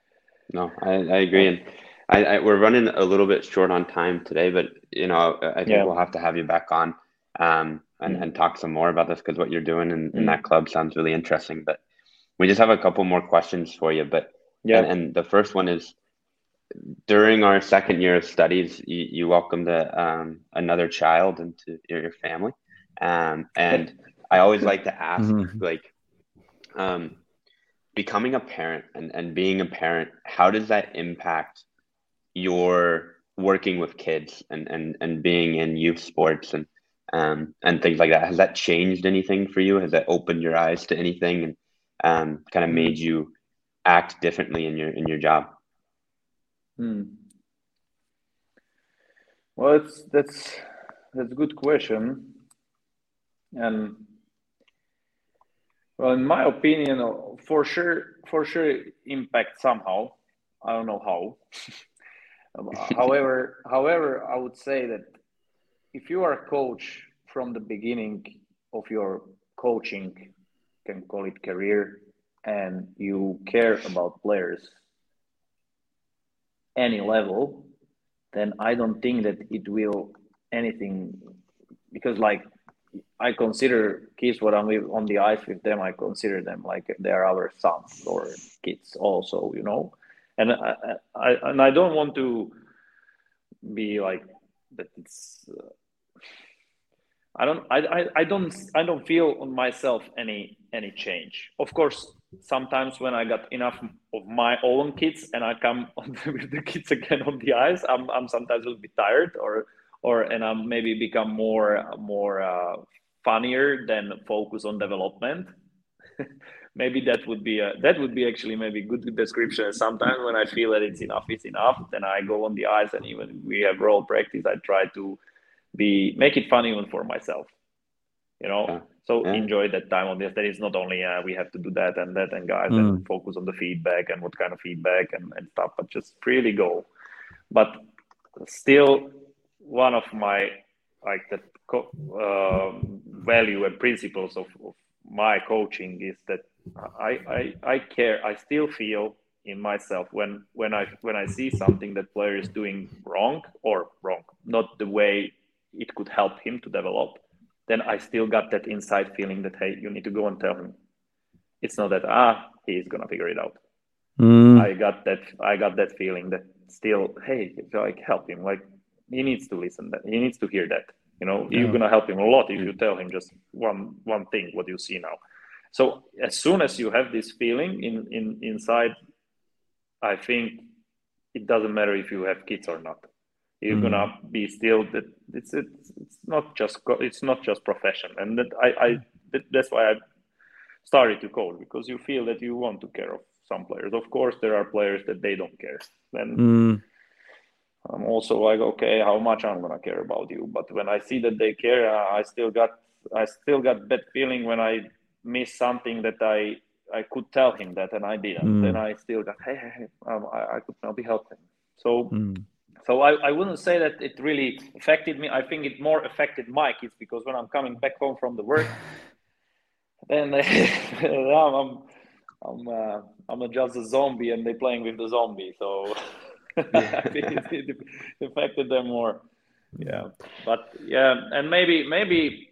no, I, I agree, and I, I, we're running a little bit short on time today, but you know I think yeah. we'll have to have you back on um, and and talk some more about this because what you're doing in, in mm. that club sounds really interesting. But we just have a couple more questions for you, but yeah, and, and the first one is during our second year of studies, you, you welcomed a, um, another child into your, your family. Um, and I always like to ask, mm-hmm. like, um, becoming a parent and, and being a parent, how does that impact your working with kids and, and, and being in youth sports and, um, and things like that? Has that changed anything for you? Has that opened your eyes to anything and um, kind of made you act differently in your in your job? Hmm. Well, it's, that's that's a good question, and well, in my opinion, for sure, for sure, impact somehow. I don't know how. *laughs* *laughs* however, however, I would say that if you are a coach from the beginning of your coaching, can call it career, and you care about players any level, then I don't think that it will anything because like I consider kids what I'm with on the ice with them, I consider them like they're our sons or kids also, you know, and I, I and I don't want to be like that. It's uh, I don't I, I I don't I don't feel on myself any any change. Of course, sometimes when I got enough of my own kids and I come *laughs* with the kids again on the ice, I'm, I'm sometimes a little bit tired or or and I'm maybe become more more uh, funnier than focus on development. *laughs* maybe that would be a, that would be actually maybe good description. Sometimes when I feel that it's enough, it's enough. Then I go on the ice and even we have role practice. I try to be make it fun even for myself. You know. Yeah so yeah. enjoy that time on this. That is not only uh, we have to do that and that and guys mm. and focus on the feedback and what kind of feedback and, and stuff, but just really go. But still, one of my like the uh, value and principles of, of my coaching is that I, I I care. I still feel in myself when when I when I see something that player is doing wrong or wrong, not the way it could help him to develop then I still got that inside feeling that hey, you need to go and tell him. It's not that ah, he's gonna figure it out. Mm. I got that I got that feeling that still, hey, like help him. Like he needs to listen that he needs to hear that. You know, yeah. you're gonna help him a lot if you tell him just one one thing what you see now. So as soon as you have this feeling in, in inside, I think it doesn't matter if you have kids or not you're mm. gonna be still that it's, it's it's not just it's not just profession and that I, I that, that's why I started to coach because you feel that you want to care of some players of course there are players that they don't care then mm. I'm also like okay how much I'm gonna care about you but when I see that they care I still got I still got that feeling when I miss something that I I could tell him that and I didn't mm. then I still got hey, hey, hey um, I, I could not be helping so mm. So I, I wouldn't say that it really affected me. I think it more affected my kids because when I'm coming back home from the work, *laughs* then *laughs* I'm I'm uh, I'm just a zombie and they're playing with the zombie. So *laughs* I think it, it, affected them more. Yeah, but yeah, and maybe maybe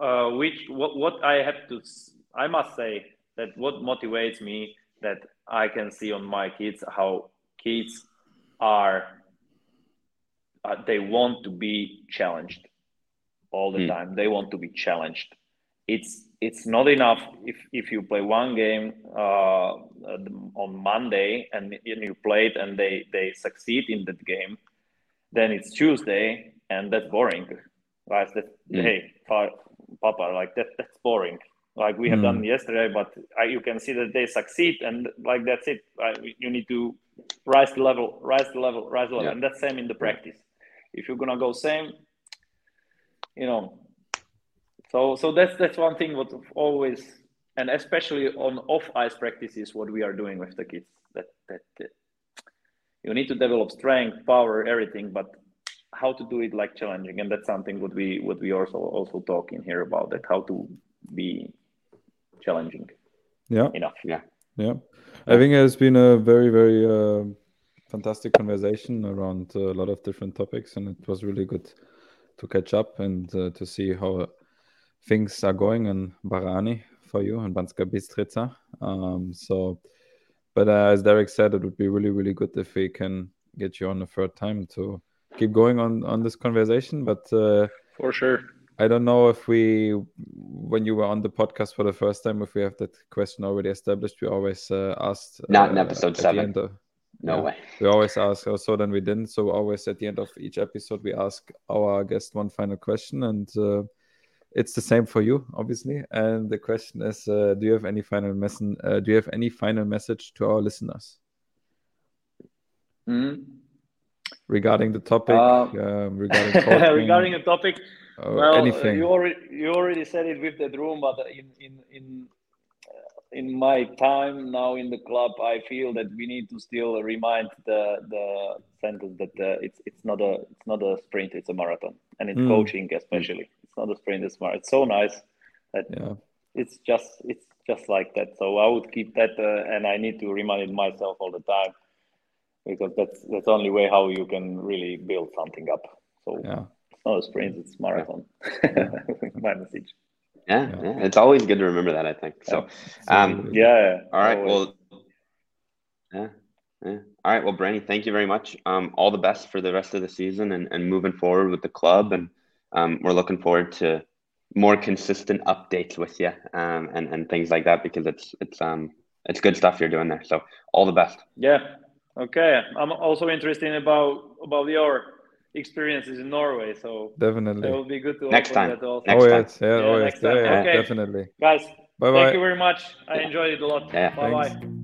uh, which what what I have to I must say that what motivates me that I can see on my kids how kids are uh, they want to be challenged all the mm. time. They want to be challenged. It's it's not enough if if you play one game uh, on Monday and, and you play it and they they succeed in that game, then it's Tuesday and that's boring. Right? That, mm. Hey, Papa, like that, that's boring. Like we have mm. done yesterday, but I, you can see that they succeed, and like that's it. Right? You need to rise the level, rise the level, rise the level, yeah. and that's same in the practice. If you're gonna go same, you know. So so that's that's one thing what always and especially on off ice practices, what we are doing with the kids. That that, that you need to develop strength, power, everything, but how to do it like challenging, and that's something what we what we also also talk in here about that how to be challenging. Yeah. Enough. Yeah. Yeah. I think it has been a very very uh, fantastic conversation around a lot of different topics, and it was really good to catch up and uh, to see how things are going in Brani for you and Banska Bystrica. Um, so but uh, as Derek said, it would be really, really good if we can get you on a third time to keep going on on this conversation. But uh, for sure, I don't know if we, when you were on the podcast for the first time, if we have that question already established. We always uh, asked. Not in uh, episode seven. Of, no yeah, way. We always ask. Oh, so then we didn't. So always at the end of each episode, we ask our guest one final question and uh, it's the same for you, obviously. And the question is, uh, do you have any final message? Uh, do you have any final message to our listeners mm. regarding the topic? Uh, um, regarding *laughs* regarding the topic, well, anything. you already you already said it with that room, but in in in in my time now in the club, I feel that we need to still remind the the sentence that uh, it's it's not a it's not a sprint, it's a marathon, and it's mm. coaching especially it's not a sprint it's smart it's so nice that yeah. it's just it's just like that so i would keep that uh, and i need to remind it myself all the time because that's that's the only way how you can really build something up so yeah it's not a sprint it's marathon yeah. *laughs* my message yeah, yeah, yeah, it's always good to remember that i think so um yeah all right always. well yeah yeah. All right. Well, Brani, thank you very much. Um, all the best for the rest of the season and, and moving forward with the club. And um, we're looking forward to more consistent updates with you um, and and things like that because it's it's um it's good stuff you're doing there. So all the best. Yeah. Okay. I'm also interested about about your experiences in Norway. So definitely it will be good to next time. That also. Next oh, time. Yes. Yeah, yeah, oh, yes. yeah, yeah, okay. definitely. Guys, bye bye. Thank you very much. I enjoyed it a lot. Yeah. Bye bye.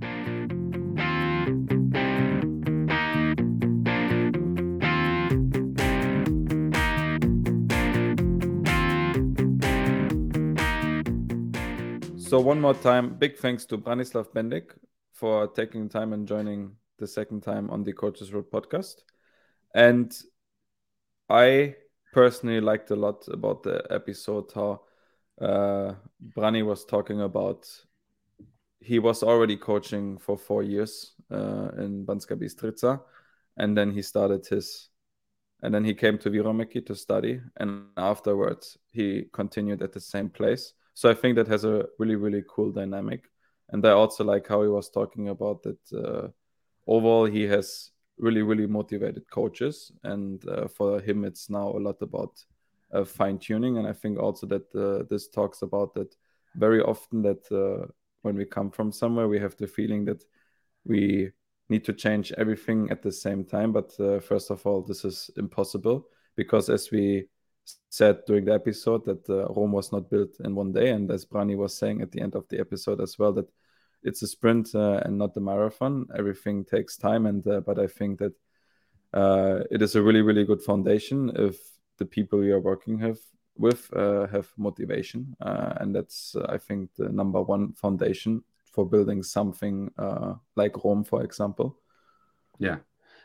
So one more time, big thanks to Branislav Bendik for taking time and joining the second time on the Coach's Road podcast. And I personally liked a lot about the episode how uh, Brani was talking about he was already coaching for four years uh, in Banska Bystrica, and then he started his, and then he came to Vierumäki to study, and afterwards he continued at the same place so I think that has a really really cool dynamic, and I also like how he was talking about that. Uh, overall, he has really really motivated coaches, and uh, for him, it's now a lot about uh, fine tuning. And I think also that uh, this talks about that very often that uh, when we come from somewhere, we have the feeling that we need to change everything at the same time. But uh, first of all, this is impossible because as we said during the episode that uh, Rome was not built in one day, and as Brani was saying at the end of the episode as well, that it's a sprint uh, and not the marathon. Everything takes time, and uh, but I think that uh, it is a really really good foundation if the people you are working have with uh, have motivation, uh, and that's I think the number one foundation for building something like Rome, for example. Yeah,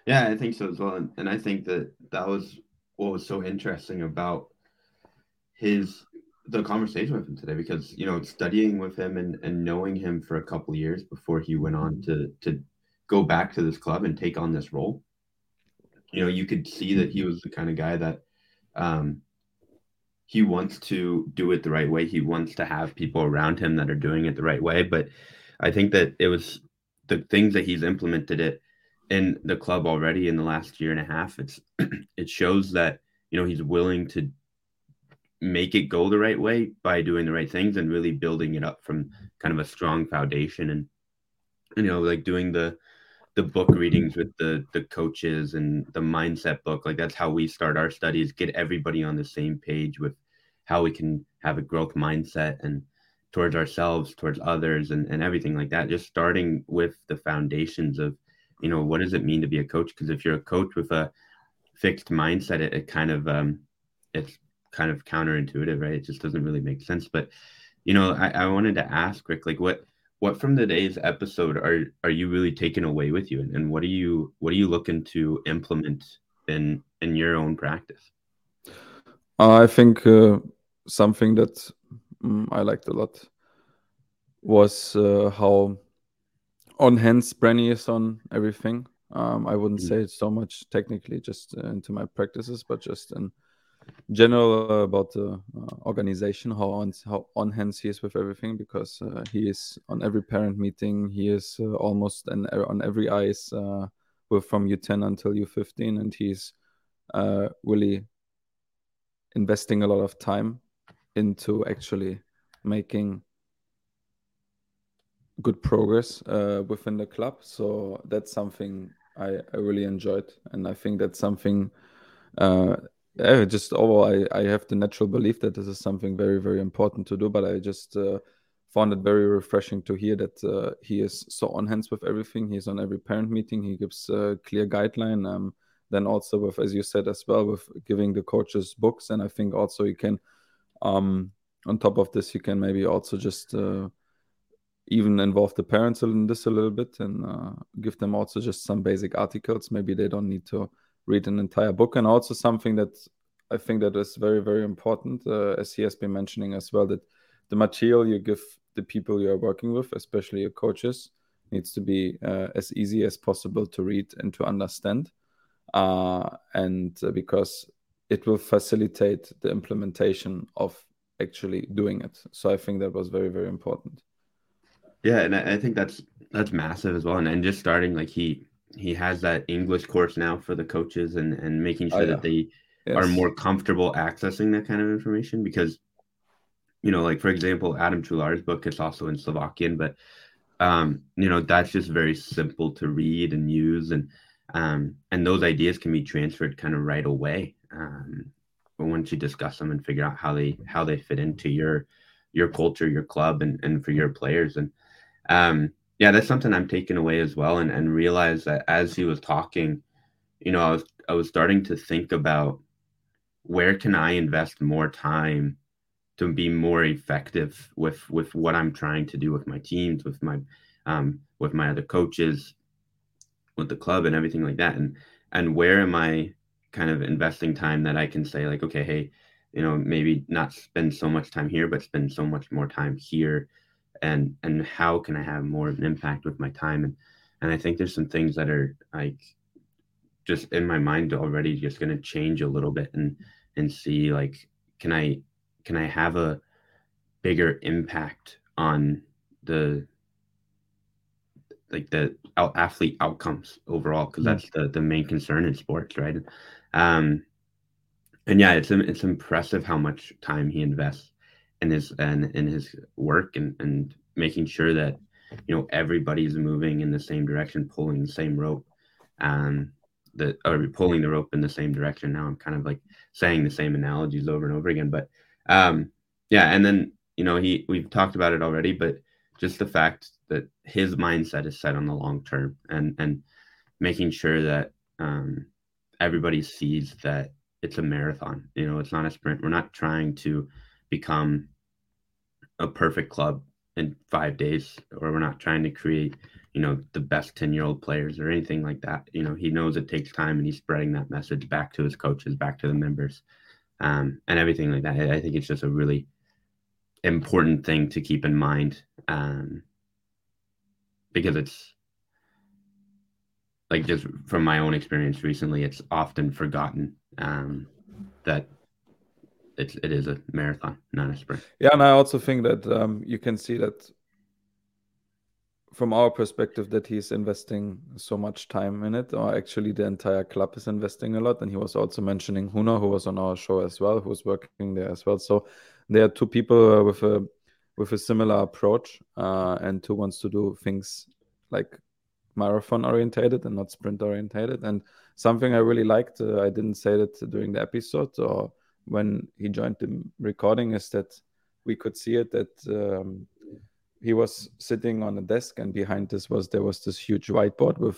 yeah, I think so as well, and, and I think that that was what was so interesting about his the conversation with him today because you know studying with him and, and knowing him for a couple years before he went on to to go back to this club and take on this role you know you could see that he was the kind of guy that um he wants to do it the right way. He wants to have people around him that are doing it the right way. But i think that it was the things that he's implemented it in the club already in the last year and a half. It's *clears throat* it shows that you know he's willing to make it go the right way by doing the right things and really building it up from kind of a strong foundation and you know like doing the the book readings with the the coaches and the mindset book. Like that's how we start our studies get everybody on the same page with how we can have a growth mindset and towards ourselves towards others and, and everything like that. Just starting with the foundations of you know what does it mean to be a coach? Because if you're a coach with a fixed mindset it, it kind of um it's kind of counterintuitive right it just doesn't really make sense but you know i, I wanted to ask rick like what what from today's episode are are you really taking away with you and, and what are you what are you looking to implement in in your own practice i think uh, something that um, i liked a lot was uh, how on hands Brani is on everything. Um, I wouldn't mm. say it's so much technically just uh, into my practices, but just in general uh, about the uh, organization, how on how on hands he is with everything, because uh, he is on every parent meeting. He is uh, almost an, on every ice uh, with from U10 until U15, and he's really investing a lot of time into actually making good progress uh, within the club. So that's something I, I really enjoyed, and I think that's something. Uh, yeah, just overall, I, I have the natural belief that this is something very very important to do. But I just uh, found it very refreshing to hear that uh, he is so on hands with everything. He's on every parent meeting. He gives a clear guideline. Um, then also with, as you said as well, with giving the coaches books, and I think also you can, um, on top of this, you can maybe also just uh, even involve the parents in this a little bit and uh, give them also just some basic articles. Maybe they don't need to read an entire book. And also something that I think that is very, very important, uh, as he has been mentioning as well, that the material you give the people you are working with, especially your coaches, needs to be uh, as easy as possible to read and to understand. Uh, and uh, because it will facilitate the implementation of actually doing it. So I think that was very, very important. Yeah, and I, think that's that's massive as well. And, and just starting like he he has that English course now for the coaches and and making oh, sure oh, yeah. that they yes. are more comfortable accessing that kind of information because you know like for example Adam Chular's book is also in Slovakian but um you know that's just very simple to read and use and um and those ideas can be transferred kind of right away um once you discuss them and figure out how they how they fit into your your culture your club and and for your players and um, yeah, that's something I'm taking away as well, and and realize that as he was talking, you know, I was I was starting to think about where can I invest more time to be more effective with with what I'm trying to do with my teams, with my um, with my other coaches, with the club, and everything like that, and and where am I kind of investing time that I can say like, okay, hey, you know, maybe not spend so much time here, but spend so much more time here and and how can I have more of an impact with my time? And and I think there's some things that are like just in my mind already just going to change a little bit and and see like can I can I have a bigger impact on the like the athlete outcomes overall because that's the the main concern in sports right? Um and yeah it's it's impressive how much time he invests in his and in his work and and making sure that you know everybody's moving in the same direction, pulling the same rope, and the or pulling the rope in the same direction. Now I'm kind of like saying the same analogies over and over again, but um, yeah. And then you know he we've talked about it already, but just the fact that his mindset is set on the long term and and making sure that um, everybody sees that it's a marathon. You know, it's not a sprint. We're not trying to become a perfect club in five days, or we're not trying to create, you know, the best 10 year old players or anything like that. You know, he knows it takes time and he's spreading that message back to his coaches, back to the members, um, and everything like that. I think it's just a really important thing to keep in mind um, because it's like just from my own experience recently, it's often forgotten um, that it's it is a marathon, not a sprint. Yeah, and I also think that um, you can see that from our perspective that he's investing so much time in it, or actually the entire club is investing a lot. And he was also mentioning Huna, who was on our show as well, who's working there as well. So there are two people uh, with a with a similar approach, uh, and who wants to do things like marathon orientated and not sprint orientated. And something I really liked, uh, I didn't say that during the episode or when he joined the recording, is that we could see it that um, he was sitting on a desk and behind this was there was this huge whiteboard with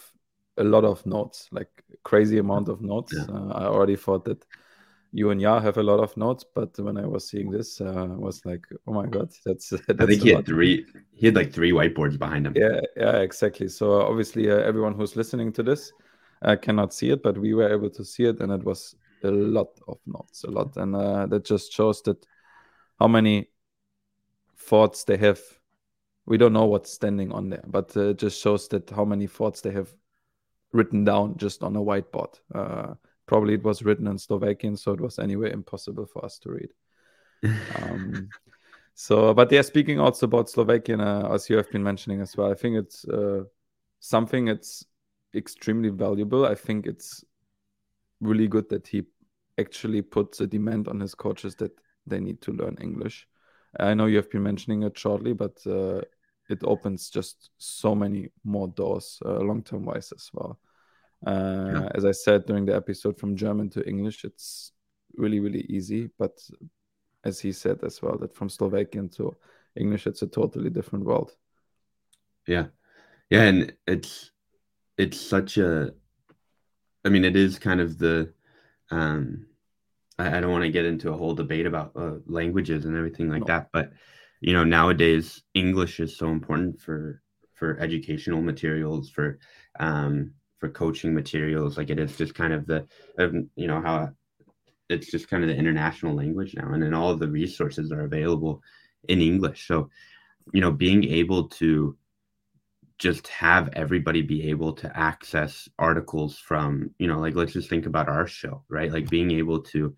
a lot of notes, like crazy amount of notes. Yeah. Uh, I already thought that you and Ya have a lot of notes, but when I was seeing this, uh, I was like, "Oh my god, that's!" *laughs* that's I think he had three. He had like three whiteboards behind him. Yeah, yeah, exactly. So obviously, uh, everyone who's listening to this uh, cannot see it, but we were able to see it, and it was a lot of notes, a lot, and uh, that just shows that how many thoughts they have. We don't know what's standing on there, but uh, it just shows that how many thoughts they have written down just on a whiteboard. Uh, probably it was written in Slovakian, so it was anyway impossible for us to read. *laughs* um, so, but yeah, speaking also about Slovakian, uh, as you have been mentioning as well, I think it's uh, something that's extremely valuable. I think it's really good that he actually puts a demand on his coaches that they need to learn English. I know you have been mentioning it shortly, but uh, it opens just so many more doors uh, long term wise as well. Uh, yeah. As I said during the episode, from German to English, it's really, really easy. But as he said as well, that from Slovakian to English, it's a totally different world. Yeah, yeah, and it's it's such a. I mean, it is kind of the. Um, I, I don't want to get into a whole debate about uh, languages and everything like no. that, but you know, nowadays English is so important for for educational materials for um, for coaching materials. Like it is just kind of the, you know, how it's just kind of the international language now, and then all of the resources are available in English. So, you know, being able to just have everybody be able to access articles from, you know, like let's just think about our show, right? Like being able to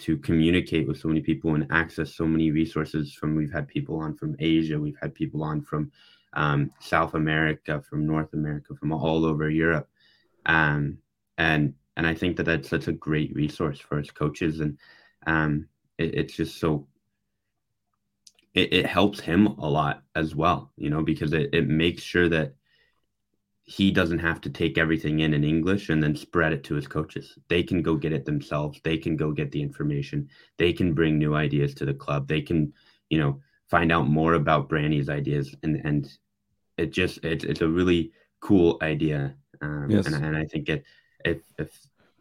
to communicate with so many people and access so many resources from we've had people on from asia we've had people on from um, south america from north america from all over europe um, and and I think that that's such a great resource for us coaches, and um, it, it's just so it, it helps him a lot as well, you know, because it, it makes sure that he doesn't have to take everything in in English and then spread it to his coaches. They can go get it themselves. They can go get the information. They can bring new ideas to the club. They can, you know, find out more about Brani's ideas, and and it just it's it's a really cool idea um, yes. and, and I think it, if if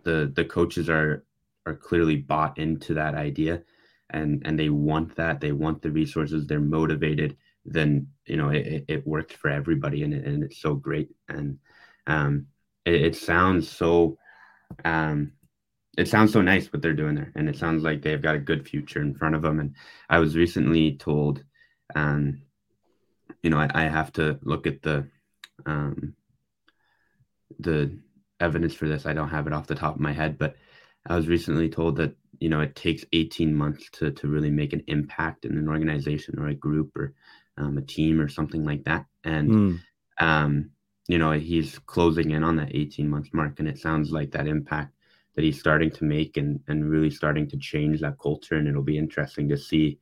the the coaches are are clearly bought into that idea, and and they want that, they want the resources, they're motivated, then you know it, it works for everybody, and it, and it's so great. And um, it, it sounds so um, it sounds so nice what they're doing there, and it sounds like they've got a good future in front of them. And I was recently told, um, you know, I, I have to look at the um, the evidence for this. I don't have it off the top of my head, but I was recently told that you know it takes 18 months to to really make an impact in an organization or a group or um, a team or something like that. And mm. um, you know he's closing in on that 18 month mark, and it sounds like that impact that he's starting to make and and really starting to change that culture. And it'll be interesting to see,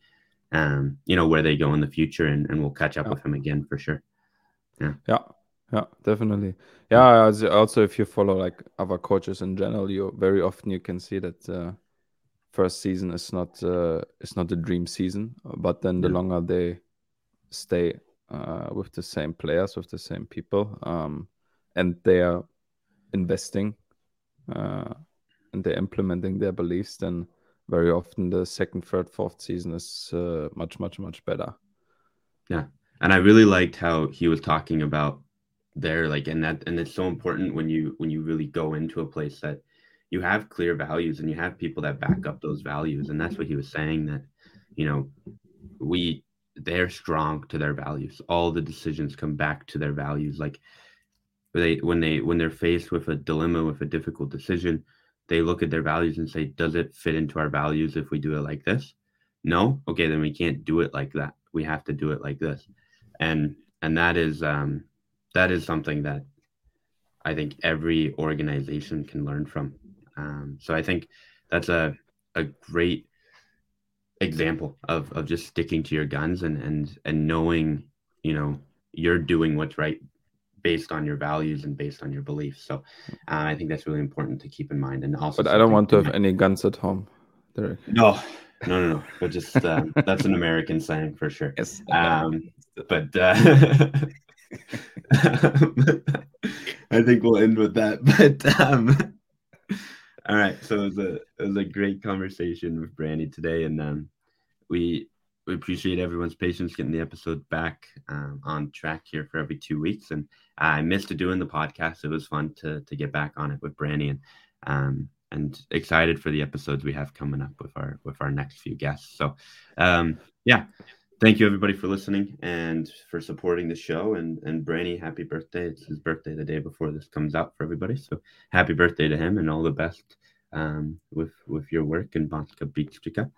um, you know, where they go in the future, and and we'll catch up yeah. with him again for sure. Yeah. Yeah. Yeah, definitely. Yeah, also if you follow like other coaches in general, you very often you can see that uh, first season is not uh, is not the dream season, but then the yeah. longer they stay uh, with the same players, with the same people, um, and they are investing uh, and they're implementing their beliefs, then very often the second, third, fourth season is uh, much, much, much better. Yeah, and I really liked how he was talking about there like and that and it's so important when you when you really go into a place that you have clear values and you have people that back up those values. And that's what he was saying that you know we they're strong to their values. All the decisions come back to their values. Like they when they when they're faced with a dilemma with a difficult decision they look at their values and say does it fit into our values if we do it like this? No? Okay then we can't do it like that. We have to do it like this. And and that is um that is something that I think every organization can learn from. Um, so I think that's a a great example of of just sticking to your guns and and and knowing you know you're doing what's right based on your values and based on your beliefs. So uh, I think that's really important to keep in mind. And also, but I don't want to have any guns at home. Derek. No, no, no, no. But just um, that's an American saying for sure. *laughs* Yes. Um, but uh, *laughs* I think we'll end with that. *laughs* But um, all right, so it was a it was a great conversation with Brani today, and um, we we appreciate everyone's patience getting the episode back um, on track here for every two weeks. And I missed doing the podcast. It was fun to to get back on it with Brani and um, and excited for the episodes we have coming up with our with our next few guests. So um, yeah, thank you everybody for listening and for supporting the show. And and Brani, happy birthday! It's his birthday the day before this comes out for everybody. So happy birthday to him and all the best um, with with your work in Banska Bystrica.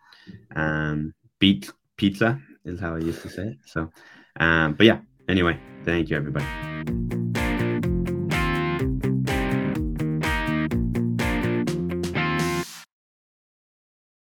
Um, beat pizza is how I used to say it. So, um, but yeah, anyway, thank you everybody.